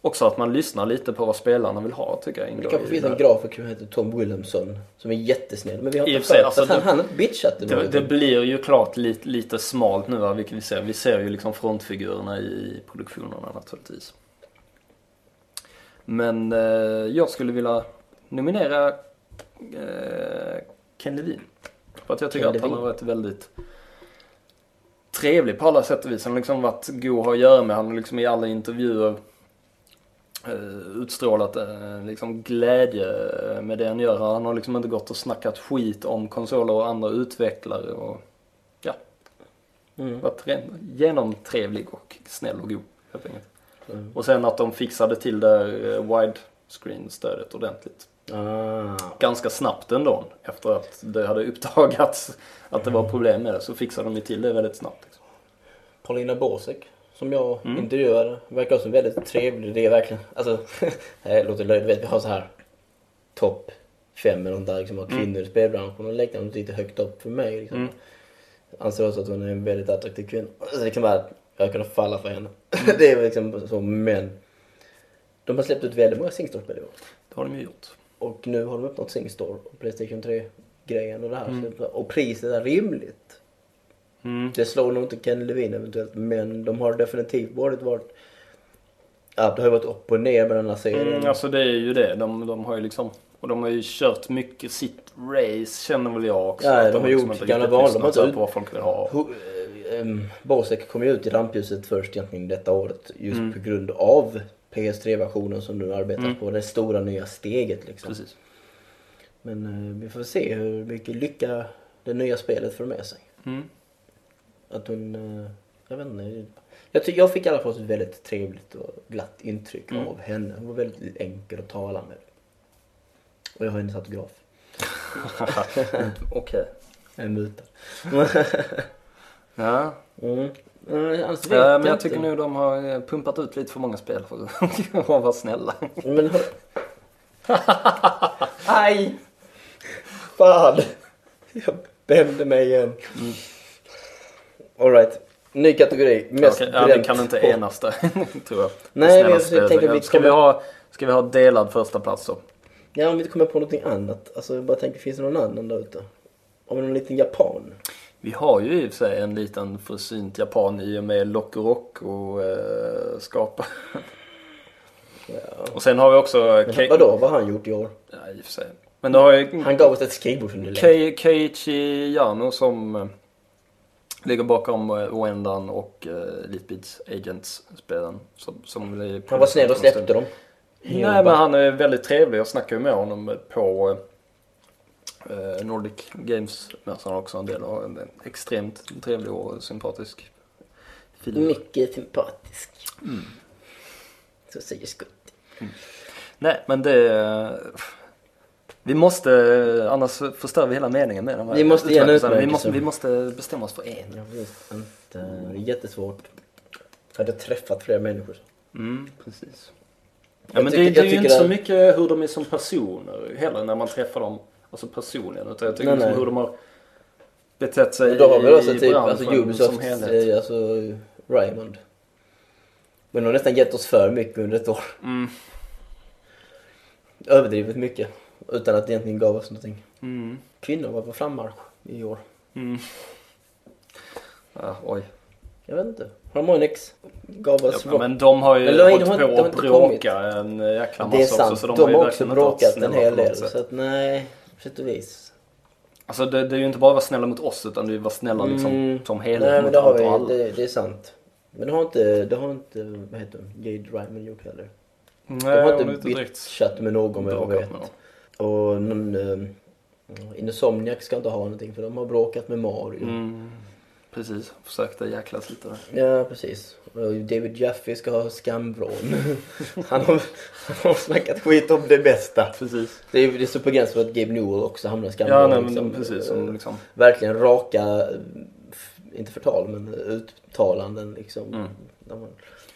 [SPEAKER 3] Också att man lyssnar lite på vad spelarna vill ha tycker jag
[SPEAKER 2] Det kanske finns en grafiker som heter Tom Wilhelmsson som är jättesnäll. Men vi har inte hört
[SPEAKER 3] alltså
[SPEAKER 2] att han,
[SPEAKER 3] det-
[SPEAKER 2] han har bitchat det
[SPEAKER 3] Det, det blir ju klart lite, lite smalt nu va, vilket vi ser. Vi ser ju liksom frontfigurerna i produktionerna naturligtvis. Men eh, jag skulle vilja nominera eh, Ken Levin. För att jag tycker
[SPEAKER 2] Ken
[SPEAKER 3] att han har varit väldigt trevlig på alla sätt och vis. Han har liksom varit god att ha att göra med. Han har liksom i alla intervjuer utstrålat eh, liksom glädje med det han gör. Han har liksom inte gått och snackat skit om konsoler och andra utvecklare och ja,
[SPEAKER 2] Mm.
[SPEAKER 3] varit genomtrevlig och snäll och god helt enkelt.
[SPEAKER 2] Mm.
[SPEAKER 3] Och sen att de fixade till det eh, widescreen-stödet ordentligt.
[SPEAKER 2] Ah.
[SPEAKER 3] Ganska snabbt ändå. Efter att det hade uppdagats att det var problem med det så fixade de ju till det väldigt snabbt. Liksom.
[SPEAKER 2] Paulina Bosek som jag
[SPEAKER 3] Mm.
[SPEAKER 2] intervjuade verkar också väldigt trevlig. Det är verkligen, alltså, det låter löjligt. Vet, Vi har så här topp fem eller något där liksom, av kvinnor i spelbranschen och liknande lite högt upp för mig. Liksom.
[SPEAKER 3] Mm.
[SPEAKER 2] Anser också att hon är en väldigt attraktiv kvinna. Alltså, det vara att jag kunde falla för henne. det är liksom så, men de har släppt ut väldigt många Singstar-spel i år.
[SPEAKER 3] Det har de ju gjort.
[SPEAKER 2] Och nu har de öppnat Singstar och Playstation 3-grejen och det här.
[SPEAKER 3] Mm.
[SPEAKER 2] Och priset är rimligt.
[SPEAKER 3] Mm.
[SPEAKER 2] Det slår nog inte Ken Levin eventuellt, men de har definitivt varit, varit Ja, det har ju varit upp och ner med den här serien.
[SPEAKER 3] Mm, alltså det är ju det. De, de har ju liksom och de har ju kört mycket sitt race känner väl jag också.
[SPEAKER 2] Ja,
[SPEAKER 3] Att
[SPEAKER 2] de har
[SPEAKER 3] liksom
[SPEAKER 2] gjort gamla
[SPEAKER 3] lyssnat
[SPEAKER 2] De har inte
[SPEAKER 3] vad folk vill ha.
[SPEAKER 2] Ho- ehm, Bosek kom ju ut i rampljuset först egentligen detta året just
[SPEAKER 3] Mm.
[SPEAKER 2] på grund av PS3-versionen som nu arbetas
[SPEAKER 3] Mm.
[SPEAKER 2] på. Det stora nya steget liksom.
[SPEAKER 3] Precis.
[SPEAKER 2] Men eh, vi får se hur mycket lycka det nya spelet får med sig.
[SPEAKER 3] Mm.
[SPEAKER 2] Att hon, eh, jag vet inte. Jag, ty- jag fick i alla fall ett väldigt trevligt och glatt intryck
[SPEAKER 3] Mm.
[SPEAKER 2] av henne. Hon var väldigt enkel att tala med. Och jag har hennes autograf.
[SPEAKER 3] Okej.
[SPEAKER 2] Jag är mutad.
[SPEAKER 3] Ja.
[SPEAKER 2] Mm. Mm, annars vet
[SPEAKER 3] ja, men jag
[SPEAKER 2] inte.
[SPEAKER 3] tycker nog de har eh, pumpat ut lite för många spel för att vara snälla.
[SPEAKER 2] Men har... Aj! Fan! Jag bände mig igen.
[SPEAKER 3] Mm.
[SPEAKER 2] Alright. Ny kategori. Mest
[SPEAKER 3] Okej, ja, vi kan inte
[SPEAKER 2] på.
[SPEAKER 3] enas där, tror jag.
[SPEAKER 2] Nej, men jag
[SPEAKER 3] spel.
[SPEAKER 2] tänker vi
[SPEAKER 3] ska, vi
[SPEAKER 2] kommer-
[SPEAKER 3] ha, ska vi ha delad första plats då?
[SPEAKER 2] Ja, om vi inte kommer på någonting annat. Alltså jag bara tänker, finns det någon annan där ute? Har vi någon liten japan?
[SPEAKER 3] Vi har ju i och för sig en liten försynt japan i och med Loco Roco eh, skapa.
[SPEAKER 2] Ja.
[SPEAKER 3] Och sen har vi också...
[SPEAKER 2] Men
[SPEAKER 3] Ke-
[SPEAKER 2] vadå, vad har han gjort i år?
[SPEAKER 3] Ja, i och för sig. Men då har ju
[SPEAKER 2] Han gav oss ett skateboardunderlägg.
[SPEAKER 3] Kei- Keiichi Yano som eh, ligger bakom eh, Wendan och uh, Elite Beats Agents-spelen. Som, som
[SPEAKER 2] Han var snäll och släppte dem.
[SPEAKER 3] Nej men han är väldigt trevlig. Jag snackade ju med honom på eh, Nordic Games-mässan också en del. Och en extremt trevlig och sympatisk filur.
[SPEAKER 2] Mycket sympatisk.
[SPEAKER 3] Mm.
[SPEAKER 2] Så säger Skutt.
[SPEAKER 3] Nej men det... Vi måste, annars förstör vi hela meningen med de här
[SPEAKER 2] Vi måste ge en
[SPEAKER 3] utmärkelserna. vi
[SPEAKER 2] utmärkelse.
[SPEAKER 3] måste, vi måste bestämma oss för en.
[SPEAKER 2] Jag vet inte. Det är jättesvårt. Hade jag träffat fler människor.
[SPEAKER 3] Mm, precis. Ja,
[SPEAKER 2] Jag
[SPEAKER 3] men
[SPEAKER 2] tycker-
[SPEAKER 3] det, det är ju inte så mycket hur de är som personer heller när man träffar dem alltså personligen. Utan jag tycker
[SPEAKER 2] Nej,
[SPEAKER 3] liksom
[SPEAKER 2] nej.
[SPEAKER 3] hur de har betett sig
[SPEAKER 2] Då har vi också
[SPEAKER 3] i
[SPEAKER 2] typ
[SPEAKER 3] branschen
[SPEAKER 2] alltså,
[SPEAKER 3] som
[SPEAKER 2] Ubisoft,
[SPEAKER 3] helhet.
[SPEAKER 2] eh, alltså Raymond. Men de har nästan gett oss för mycket under ett år.
[SPEAKER 3] Mm.
[SPEAKER 2] Överdrivet mycket. Utan att det egentligen gav oss någonting.
[SPEAKER 3] Mm.
[SPEAKER 2] Kvinnor var på frammarsch i år.
[SPEAKER 3] Mm. Ja, oj.
[SPEAKER 2] Jag vet inte. Harmonix gav oss
[SPEAKER 3] Ja, men de har ju
[SPEAKER 2] Men de-
[SPEAKER 3] hållit
[SPEAKER 2] har-
[SPEAKER 3] på
[SPEAKER 2] de har
[SPEAKER 3] att bråka en jäkla massa
[SPEAKER 2] Det är sant.
[SPEAKER 3] också. Så
[SPEAKER 2] de,
[SPEAKER 3] de, har
[SPEAKER 2] också bråkat en hel
[SPEAKER 3] på
[SPEAKER 2] del. Så att nej, på sätt och vis.
[SPEAKER 3] Alltså det, det är ju inte bara att vara snälla mot oss utan det är att vara snälla liksom
[SPEAKER 2] Mm.
[SPEAKER 3] som helhet
[SPEAKER 2] Nej men
[SPEAKER 3] mot
[SPEAKER 2] det har
[SPEAKER 3] alla.
[SPEAKER 2] det, det är sant. Men det har inte, det har inte, vad heter hon, Jade Ryman gjort heller.
[SPEAKER 3] Nej,
[SPEAKER 2] De har inte bitchat med någon vad jag vet. Och någon, uh, Insomniac ska inte ha någonting för de har bråkat med Mario.
[SPEAKER 3] Mm. Precis, försökte jäklas lite där.
[SPEAKER 2] Ja precis. Och David Jaffe ska ha skamvrån. han, har, han har snackat skit om det bästa.
[SPEAKER 3] Precis.
[SPEAKER 2] Det är, det är så på gränsen för att Gabe Newell också hamnar i skamvrån.
[SPEAKER 3] Ja, nej, men
[SPEAKER 2] liksom.
[SPEAKER 3] precis. Som liksom,
[SPEAKER 2] Verkligen raka, f- inte förtal men uttalanden liksom.
[SPEAKER 3] Mm.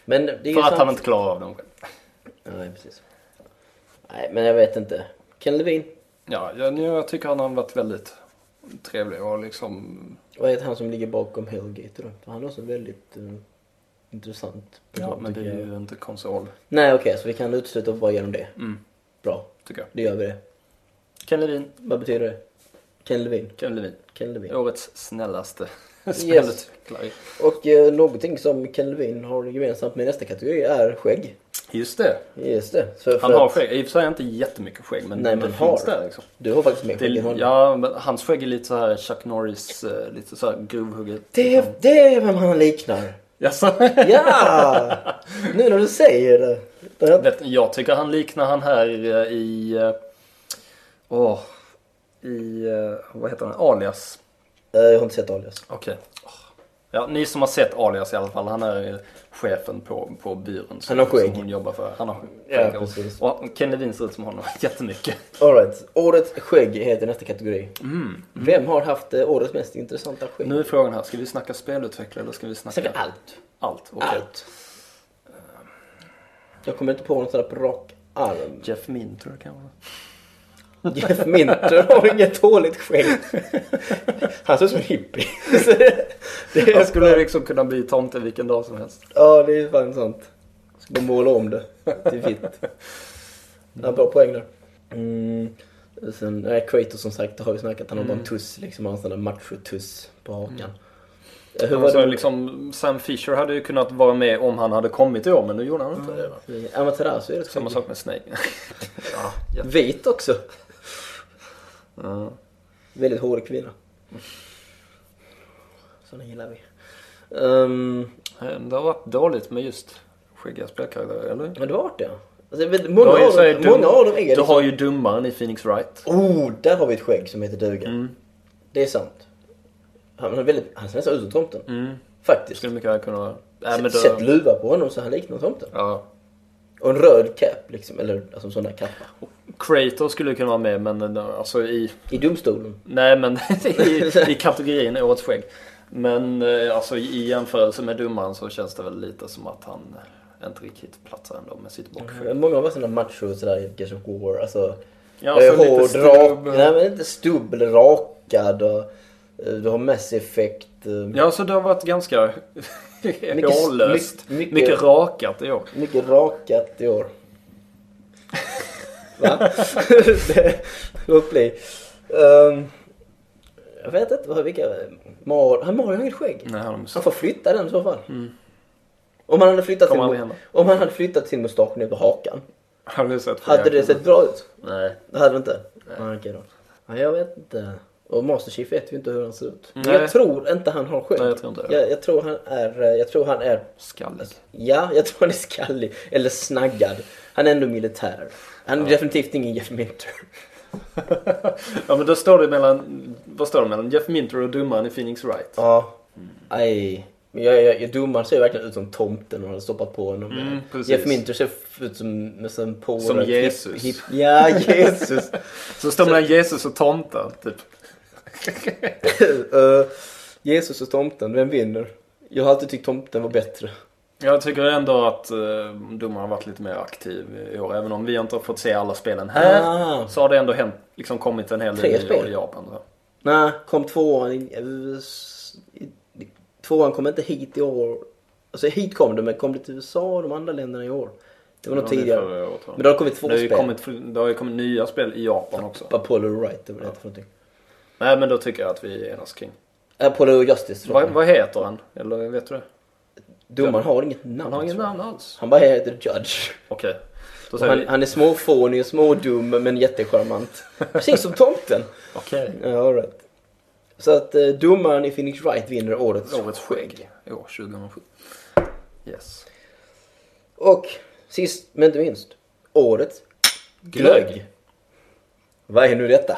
[SPEAKER 2] Men det är
[SPEAKER 3] för att
[SPEAKER 2] sant.
[SPEAKER 3] han inte klarar av dem själv.
[SPEAKER 2] Nej precis. Nej men jag vet inte. Ken Levin.
[SPEAKER 3] Ja, jag, jag tycker han har varit väldigt trevlig och liksom...
[SPEAKER 2] Vad heter han som ligger bakom Hellgate då? För han är också väldigt eh, intressant.
[SPEAKER 3] Ja, men det är
[SPEAKER 2] jag.
[SPEAKER 3] ju inte konsol.
[SPEAKER 2] Nej okej, så vi kan utesluta bara genom det.
[SPEAKER 3] Mm,
[SPEAKER 2] Bra,
[SPEAKER 3] tycker jag.
[SPEAKER 2] det gör vi det.
[SPEAKER 3] Ken Levin.
[SPEAKER 2] Vad betyder det? Ken Levin.
[SPEAKER 3] Ken Levin.
[SPEAKER 2] Ken Levin.
[SPEAKER 3] Årets snällaste spelutvecklare.
[SPEAKER 2] Och eh, någonting som Ken Levin har gemensamt med nästa kategori är skägg.
[SPEAKER 3] Just det.
[SPEAKER 2] Just det. För,
[SPEAKER 3] Han
[SPEAKER 2] för
[SPEAKER 3] har
[SPEAKER 2] att
[SPEAKER 3] skägg. I och för sig inte jättemycket skägg men
[SPEAKER 2] Nej,
[SPEAKER 3] det
[SPEAKER 2] men
[SPEAKER 3] finns
[SPEAKER 2] har.
[SPEAKER 3] där liksom.
[SPEAKER 2] Du har faktiskt mer
[SPEAKER 3] Det
[SPEAKER 2] skägg än honom.
[SPEAKER 3] ja, men hans skägg är lite så här Chuck Norris, eh, lite så här grovhugget.
[SPEAKER 2] Det, det är vem han liknar.
[SPEAKER 3] Jaså?
[SPEAKER 2] Ja! nu när du säger det. det har jag-
[SPEAKER 3] Vet, jag tycker han liknar han här eh, i... eh, Åh. I... eh, Vad heter han? Alias.
[SPEAKER 2] Jag har inte sett Alias.
[SPEAKER 3] Okej. Åh. Ja, ni som har sett Alias i alla fall. Han är chefen på, på byrån. Som,
[SPEAKER 2] Han har.
[SPEAKER 3] Som hon jobbar för. Han har skägg.
[SPEAKER 2] Ja, precis.
[SPEAKER 3] Och Ken Levin ser ut som honom jättemycket.
[SPEAKER 2] Alright, årets skägg heter nästa kategori.
[SPEAKER 3] Mm.
[SPEAKER 2] Vem har haft eh, årets mest intressanta skägg?
[SPEAKER 3] Nu är frågan här. Ska vi snacka spelutvecklare eller ska vi snacka...
[SPEAKER 2] Snacka allt.
[SPEAKER 3] Allt. Okej.
[SPEAKER 2] Allt. Jag kommer inte på något sådär på rak arm.
[SPEAKER 3] Jeff Minter kan vara.
[SPEAKER 2] Jeff Minter har inget dåligt skägg. Han ser ut som en hippie. Så det,
[SPEAKER 3] Han skulle liksom kunna bli tomte vilken dag som helst.
[SPEAKER 2] Ja, det är fan sant. Bara måla om det till vitt. Ja, bra poäng där. Mm. Sen, nej, Kratos som sagt, det har vi snackat. Han har bara en tuss liksom. Han har en sån där macho-tuss på hakan. Eh, Hur
[SPEAKER 3] Alltså,
[SPEAKER 2] det?
[SPEAKER 3] liksom, Sam Fisher hade ju kunnat vara med om han hade kommit i år men nu gjorde han inte det. va?
[SPEAKER 2] Amaterasu är det
[SPEAKER 3] Samma sak med Snake. ja, ja.
[SPEAKER 2] Vit också.
[SPEAKER 3] Ja.
[SPEAKER 2] Väldigt hårig kvinna. Såna gillar vi. Um,
[SPEAKER 3] Det har varit dåligt med just skäggiga spelkaraktärer, eller?
[SPEAKER 2] men det var det ja. Alltså, vet, många,
[SPEAKER 3] har
[SPEAKER 2] av dem,
[SPEAKER 3] dum-
[SPEAKER 2] många av dem är
[SPEAKER 3] Du
[SPEAKER 2] liksom...
[SPEAKER 3] har ju dummaren i Phoenix Wright.
[SPEAKER 2] Oh, där har vi ett skägg som heter duga.
[SPEAKER 3] Mm.
[SPEAKER 2] Det är sant. Han, är väldigt, han ser nästan ut som tomten.
[SPEAKER 3] Mm.
[SPEAKER 2] Faktiskt.
[SPEAKER 3] Skulle mycket väl kunna... Men
[SPEAKER 2] Sätt luva på honom så han liknar tomten.
[SPEAKER 3] Ja.
[SPEAKER 2] Och en röd cap liksom, eller alltså sån där kappa.
[SPEAKER 3] Kratos skulle kunna vara med men eh, alltså i...
[SPEAKER 2] I domstolen.
[SPEAKER 3] Nej men i, i kategorin Årets skägg. Men eh, alltså i jämförelse med domaren så känns det väl lite som att han eh, inte riktigt platsar ändå med sitt bakfötter.
[SPEAKER 2] Många var sådana macho sådär i Gears of War. Alltså,
[SPEAKER 3] Ja, så lite
[SPEAKER 2] hård,
[SPEAKER 3] stubb.
[SPEAKER 2] rak, nej men inte stubb eller rakad och du har Mass Effect.
[SPEAKER 3] Ja, så det har varit ganska hårlöst.
[SPEAKER 2] mycket-
[SPEAKER 3] Mycket, rakat i år.
[SPEAKER 2] Mycket rakat i år. Va? det. Um, jag vet inte vad, vilka... Mar, han Mario har inget skägg.
[SPEAKER 3] Nej, han
[SPEAKER 2] Han får flytta den i så fall. Om han hade flyttat
[SPEAKER 3] Kommer
[SPEAKER 2] sin, om han hade flyttat sin mustasch ner på hakan.
[SPEAKER 3] Har du sett
[SPEAKER 2] Hade det sett bra ut?
[SPEAKER 3] Nej.
[SPEAKER 2] Det hade det inte? Nej. okej då. Ja, jag vet inte. Och Master Chief vet vi inte hur han ser ut.
[SPEAKER 3] Nej.
[SPEAKER 2] jag tror inte han har skägg.
[SPEAKER 3] Nej, jag tror inte det.
[SPEAKER 2] jag, jag tror han är... eh, Jag tror han är...
[SPEAKER 3] Skallig.
[SPEAKER 2] Ja, jag tror han är skallig. Eller snaggad. Han är ändå militär. Han är definitivt ingen Jeff Minter.
[SPEAKER 3] Ja, men då står det mellan... Vad står det mellan? Jeff Minter och domaren i Phoenix Wright.
[SPEAKER 2] Ja. Nej. Men jag, jag, jag, domaren ser verkligen ut som tomten och hade stoppat på honom.
[SPEAKER 3] Mm, precis.
[SPEAKER 2] Jeff Minter ser ut som, som på
[SPEAKER 3] Som Jesus.
[SPEAKER 2] Hip, hip, ja, Jesus.
[SPEAKER 3] Så står mellan Jesus och tomten, typ.
[SPEAKER 2] Eh, Jesus och tomten, vem vinner? Jag har alltid tyckt tomten var bättre.
[SPEAKER 3] Jag tycker ändå att uh, domaren har varit lite mer aktiv i år. Även om vi inte har fått se alla spelen här.
[SPEAKER 2] Ah.
[SPEAKER 3] Så har det ändå hänt, liksom kommit en hel del
[SPEAKER 2] spel?
[SPEAKER 3] i Japan. Så.
[SPEAKER 2] Nej, kom tvåan i, Tvåan kom inte hit i år. Alltså hit kom det, men kom det till USA och de andra länderna i år? Det var nog
[SPEAKER 3] Ja,
[SPEAKER 2] tidigare.
[SPEAKER 3] året?
[SPEAKER 2] Men det har kommit två
[SPEAKER 3] det
[SPEAKER 2] spel.
[SPEAKER 3] kommit, det har ju kommit nya spel i Japan också.
[SPEAKER 2] Apollo Right, det var det för någonting.
[SPEAKER 3] Nej men då tycker jag att vi enas kring.
[SPEAKER 2] Apollo Justice. tror
[SPEAKER 3] Vad,
[SPEAKER 2] jag.
[SPEAKER 3] vad heter han? Eller vet du det?
[SPEAKER 2] Domaren har inget namn.
[SPEAKER 3] Han har ingen
[SPEAKER 2] tror jag.
[SPEAKER 3] namn alls.
[SPEAKER 2] Han bara heter Judge.
[SPEAKER 3] Okej. Då säger
[SPEAKER 2] han,
[SPEAKER 3] vi...
[SPEAKER 2] han är småfånig och smådum men jättecharmant. Precis som tomten.
[SPEAKER 3] Okej.
[SPEAKER 2] Ja, all right. Så att eh, domaren i Phoenix Wright vinner årets,
[SPEAKER 3] Årets skägg i år 2007. Yes.
[SPEAKER 2] Och sist men inte minst, årets glögg. Vad är nu detta?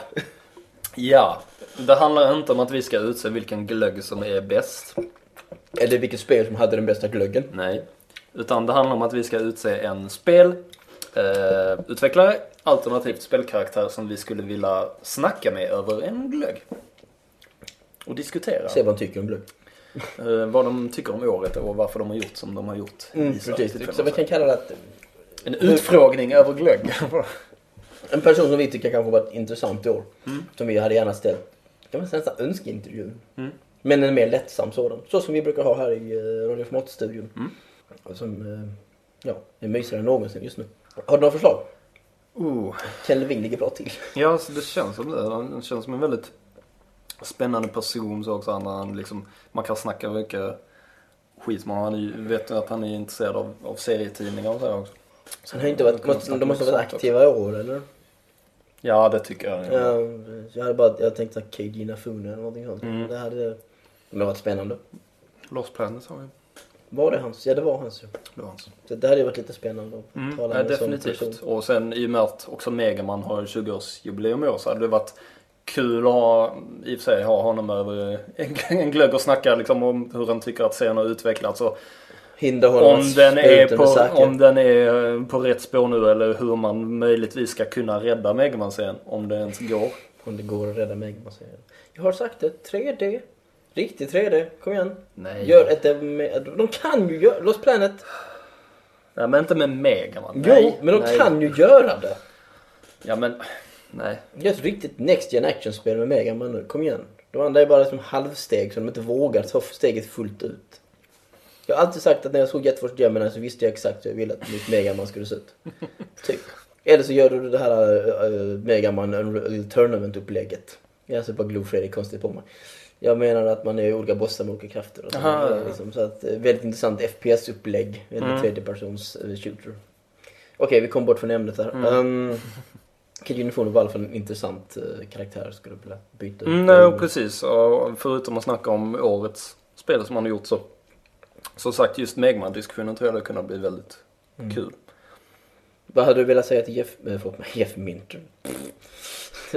[SPEAKER 3] Ja, det handlar inte om att vi ska utse vilken glögg som är bäst.
[SPEAKER 2] Eller vilket spel som hade den bästa glöggen?
[SPEAKER 3] Nej. Utan det handlar om att vi ska utse en spel, eh, alternativt spelkaraktär som vi skulle vilja snacka med över en glögg. Och diskutera
[SPEAKER 2] Se vad han tycker om glögg.
[SPEAKER 3] eh, vad de tycker om året och varför de har gjort som de har gjort.
[SPEAKER 2] Mm, precis. Så vi kan kalla det att
[SPEAKER 3] En utfrågning över glögg.
[SPEAKER 2] en person som vi tycker kanske varit intressant i år. Som vi hade gärna ställt, kan man säga nästan önskeintervju.
[SPEAKER 3] Mm.
[SPEAKER 2] Men en mer lättsam sådan. Så som vi brukar ha här i uh, Radio Format-studion. Och Som eh, ja, är mysigare än någonsin just nu. Har du några förslag?
[SPEAKER 3] oh.
[SPEAKER 2] Ken Levin ligger bra till.
[SPEAKER 3] Ja, så det känns som det. Han känns som en väldigt spännande person så också. Han, liksom, man kan snacka mycket skit honom. Han vet att han är intresserad av, av serietidningar och så här också.
[SPEAKER 2] Han har inte varit, måste, de måste ha varit aktiva i år eller?
[SPEAKER 3] Ja, det tycker jag.
[SPEAKER 2] Ja, jag hade bara, jag tänkte att KG Nafune eller någonting sånt.
[SPEAKER 3] Mm.
[SPEAKER 2] Det hade det varit spännande.
[SPEAKER 3] Lost Planet har vi.
[SPEAKER 2] Var det hans? Ja det var hans ju.
[SPEAKER 3] Det var hans.
[SPEAKER 2] Så det hade ju varit lite spännande att
[SPEAKER 3] Mm,
[SPEAKER 2] tala
[SPEAKER 3] ja,
[SPEAKER 2] med
[SPEAKER 3] definitivt. Och sen i och med att också Megaman har 20-årsjubileum i år så hade det varit kul att ha, i och för sig ha honom över en, en glögg och snacka liksom om hur han tycker att serien har utvecklats och
[SPEAKER 2] Hindra honom
[SPEAKER 3] om
[SPEAKER 2] att
[SPEAKER 3] den, är på, om den är på rätt spår nu eller hur man möjligtvis ska kunna rädda Megaman-serien. Om det ens går.
[SPEAKER 2] Om det går att rädda Megaman-serien. Jag har sagt det, 3D. Riktigt 3D, kom igen.
[SPEAKER 3] Nej.
[SPEAKER 2] Gör ett, eh, de kan ju göra, Lost Planet.
[SPEAKER 3] Nej men inte med Megaman.
[SPEAKER 2] Jo,
[SPEAKER 3] Nej,
[SPEAKER 2] men de
[SPEAKER 3] nej.
[SPEAKER 2] kan ju göra det.
[SPEAKER 3] Ja men, nej.
[SPEAKER 2] Gör ett riktigt Next Gen Action-spel med Megaman nu, kom igen. De andra är bara som halvsteg så de inte vågar ta steget fullt ut. Jag har alltid sagt att när jag såg Jet Force Gemini så visste jag exakt hur jag ville att mitt Megaman skulle se ut. Typ. Eller så gör du det här uh, Megaman Unreal Tournament-upplägget. Jag ser bara Glue Fredrik konstigt på mig. Jag menar att man är olika bossar med olika krafter och så.
[SPEAKER 3] Aha.
[SPEAKER 2] Liksom, så att, väldigt intressant FPS-upplägg.
[SPEAKER 3] Mm.
[SPEAKER 2] tredjepersons eh, shooter. Okej, vi kom bort från ämnet här.
[SPEAKER 3] Mm.
[SPEAKER 2] Um, Kid Uniform var i alla fall en intressant uh, karaktär skulle jag vilja byta ut.
[SPEAKER 3] Mm, nej, precis. Och förutom att snacka om årets spel som han har gjort så. Som sagt, just Megaman-diskussionen tror jag det kunde bli väldigt
[SPEAKER 2] Mm.
[SPEAKER 3] kul.
[SPEAKER 2] Vad hade du velat säga till Jeff, äh, förlåt mig, Jeff Minter?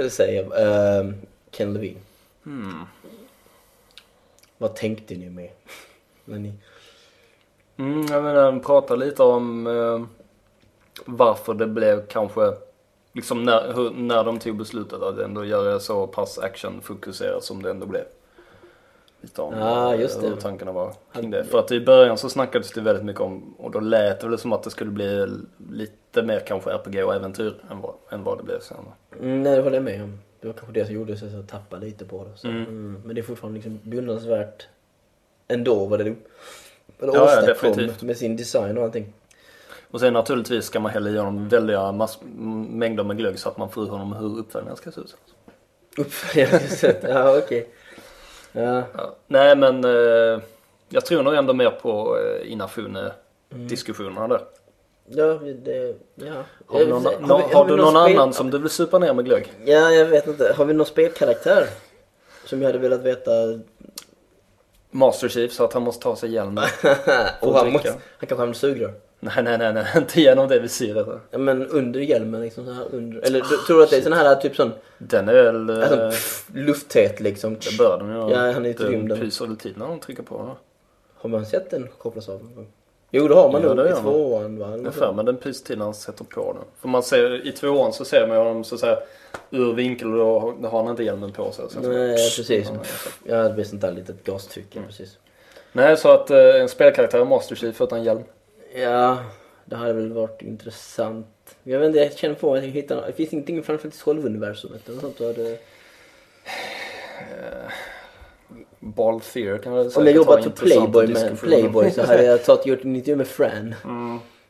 [SPEAKER 2] Säger jag. Ehm, Ken Levine.
[SPEAKER 3] Hmm.
[SPEAKER 2] Vad tänkte ni med? När ni...
[SPEAKER 3] Mm, jag menar, prata lite om eh, varför det blev kanske, liksom när, hur, när de tog beslutet att ändå göra så pass actionfokuserat som det ändå blev. Lite om
[SPEAKER 2] Ja,
[SPEAKER 3] eh,
[SPEAKER 2] just det.
[SPEAKER 3] hur tankarna var kring det. För att i början så snackades det väldigt mycket om, och då lät det väl som att det skulle bli lite mer kanske RPG och äventyr än vad, än vad det blev sen.
[SPEAKER 2] Mm, nej, det håller jag med om. Det var kanske det som gjorde så jag tappade lite på det. Så.
[SPEAKER 3] Mm.
[SPEAKER 2] Mm. Men det är fortfarande liksom beundransvärt ändå vad det, det
[SPEAKER 3] Ja, ja, definitivt.
[SPEAKER 2] med sin design och allting.
[SPEAKER 3] Och sen naturligtvis ska man hälla i honom väldiga mass- mängder med glögg så att man får ur honom hur uppföljningen ska se ut.
[SPEAKER 2] Uppföljare, ja okej. Ja.
[SPEAKER 3] Ja. Nej men eh, jag tror nog ändå mer på eh, Inafune-diskussionerna där.
[SPEAKER 2] Ja, det, ja.
[SPEAKER 3] Har, du någon,
[SPEAKER 2] Har vi-
[SPEAKER 3] har
[SPEAKER 2] vi
[SPEAKER 3] du
[SPEAKER 2] någon spel-
[SPEAKER 3] annan som du vill supa ner med glögg?
[SPEAKER 2] Ja, jag vet inte. Har vi någon spelkaraktär? Som jag hade velat veta.
[SPEAKER 3] Master Chief så att han måste ta sig hjälmen.
[SPEAKER 2] och han, måste, han kanske använder sugrör.
[SPEAKER 3] Nej, nej, nej, nej, inte genom det visiret.
[SPEAKER 2] Ja, men under hjälmen liksom så här under. Eller du, tror du att det är sån här typ sån
[SPEAKER 3] Den är väl... eh,
[SPEAKER 2] alltså, pff, lufttät liksom?
[SPEAKER 3] det bör den ju ha.
[SPEAKER 2] Ja, han är i
[SPEAKER 3] Den
[SPEAKER 2] rymden.
[SPEAKER 3] pyser väl när de trycker på. Ja.
[SPEAKER 2] Har man sett den kopplas av någon gång? Jo, det har man
[SPEAKER 3] Ja,
[SPEAKER 2] nog i tvåan va?
[SPEAKER 3] Jag
[SPEAKER 2] så.
[SPEAKER 3] för mig den pyser till när han sätter på den. För man ser, i tvåan så ser man ju honom så att säga ur vinkel och då, har han inte hjälmen på sig. Så-
[SPEAKER 2] Nej, precis.
[SPEAKER 3] Ja,
[SPEAKER 2] Ja, det blir sånt där litet gastryck, ja, precis.
[SPEAKER 3] Nej, så att eh, en spelkaraktär är Master Chief utan hjälm.
[SPEAKER 2] Ja, det hade väl varit intressant. Jag vet inte, jag känner på att jag hittar Det finns ingenting i Final Fantasy 12-universumet eller sånt du hade...
[SPEAKER 3] Ball Fear kan väl
[SPEAKER 2] Om jag jobbat
[SPEAKER 3] att
[SPEAKER 2] Playboy med. Playboy så hade jag tagit gjort en intervju med Fran.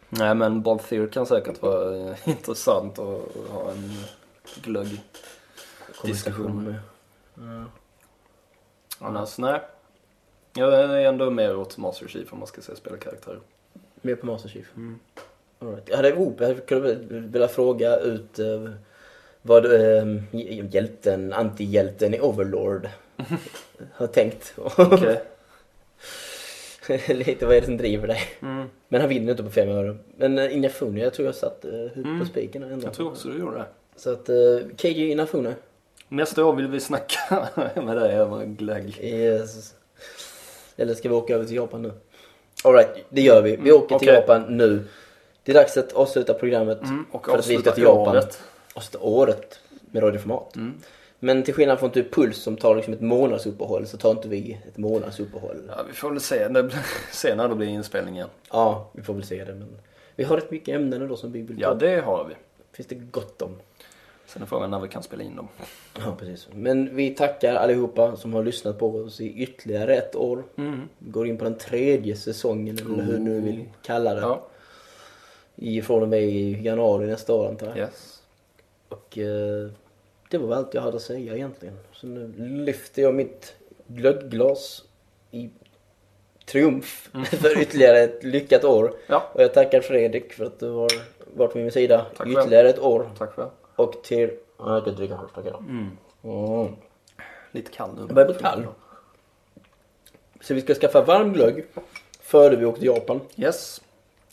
[SPEAKER 3] Nej, men Ball Fear kan säkert vara eh, intressant att ha en glögg.
[SPEAKER 2] Diskussion med.
[SPEAKER 3] Annars, nej. Jag är ändå mer åt Master Chief om man ska säga spelkaraktär.
[SPEAKER 2] Mer på Master Chief. All right. Jag hade jag hade kunnat vilja fråga ut eh, vad eh, hjälten, antihjälten i Overlord har tänkt. Lite vad är det som driver dig?
[SPEAKER 3] Mm.
[SPEAKER 2] Men han vinner inte på fem öre. Men uh, Inafune, jag tror jag satt uh, huvudet på spiken ändå.
[SPEAKER 3] Jag tror också du gjorde det.
[SPEAKER 2] Så att uh, KG Inafune.
[SPEAKER 3] Nästa år vill vi snacka med dig över glögg.
[SPEAKER 2] Yes. Eller ska vi åka över till Japan nu? Alright, det gör vi. Vi
[SPEAKER 3] Mm,
[SPEAKER 2] åker till
[SPEAKER 3] okej.
[SPEAKER 2] Japan nu. Det är dags att avsluta programmet.
[SPEAKER 3] Mm, och
[SPEAKER 2] för att vi ska till Japan.
[SPEAKER 3] året.
[SPEAKER 2] Avsluta året med radioformat.
[SPEAKER 3] Mm.
[SPEAKER 2] Men till skillnad från typ Puls som tar liksom ett månadsuppehåll så tar inte vi ett månadsuppehåll.
[SPEAKER 3] Ja, vi får väl se, det blir, se när det blir inspelningen.
[SPEAKER 2] Ja, vi får väl se det. Men vi har rätt mycket ämnen ändå som vi vill ta.
[SPEAKER 3] Ja, det har vi.
[SPEAKER 2] finns det gott om.
[SPEAKER 3] Sen är frågan när vi kan spela in dem.
[SPEAKER 2] Ja, precis. Men vi tackar allihopa som har lyssnat på oss i ytterligare ett år.
[SPEAKER 3] Mm.
[SPEAKER 2] Går in på den tredje säsongen eller hur nu vill kalla det.
[SPEAKER 3] Ja,
[SPEAKER 2] I, från och med i januari nästa år antar jag.
[SPEAKER 3] yes.
[SPEAKER 2] Och eh, det var väl allt jag hade att säga egentligen. Så nu lyfter jag mitt glögglas i triumf för ytterligare ett lyckat år.
[SPEAKER 3] Mm. Ja,
[SPEAKER 2] Och jag tackar Fredrik för att du har varit med min sida
[SPEAKER 3] Tack
[SPEAKER 2] ytterligare ett år.
[SPEAKER 3] tack för det.
[SPEAKER 2] Och till... Ja, jag kan dricka först, tackar.
[SPEAKER 3] Mm.
[SPEAKER 2] Mm.
[SPEAKER 3] Lite kall nu.
[SPEAKER 2] Jag börjar bli kall. Så vi ska skaffa varm glögg före vi åker till Japan.
[SPEAKER 3] Yes.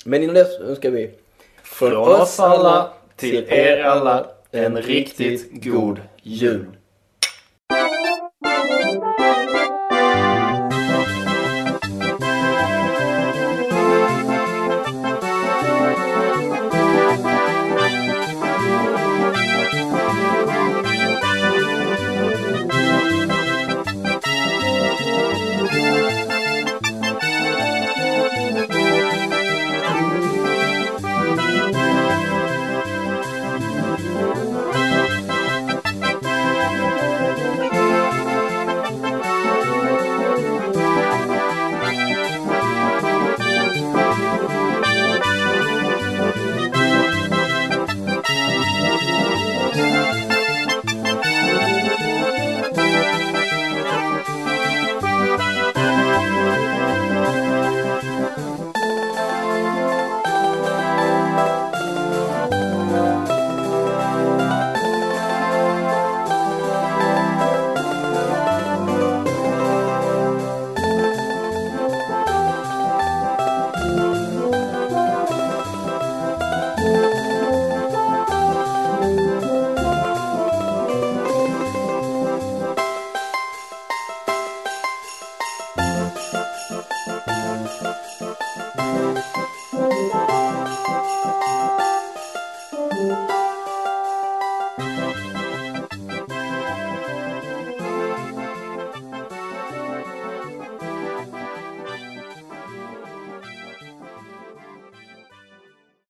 [SPEAKER 2] Men innan dess önskar vi
[SPEAKER 3] Från oss alla till er alla en riktigt god jul.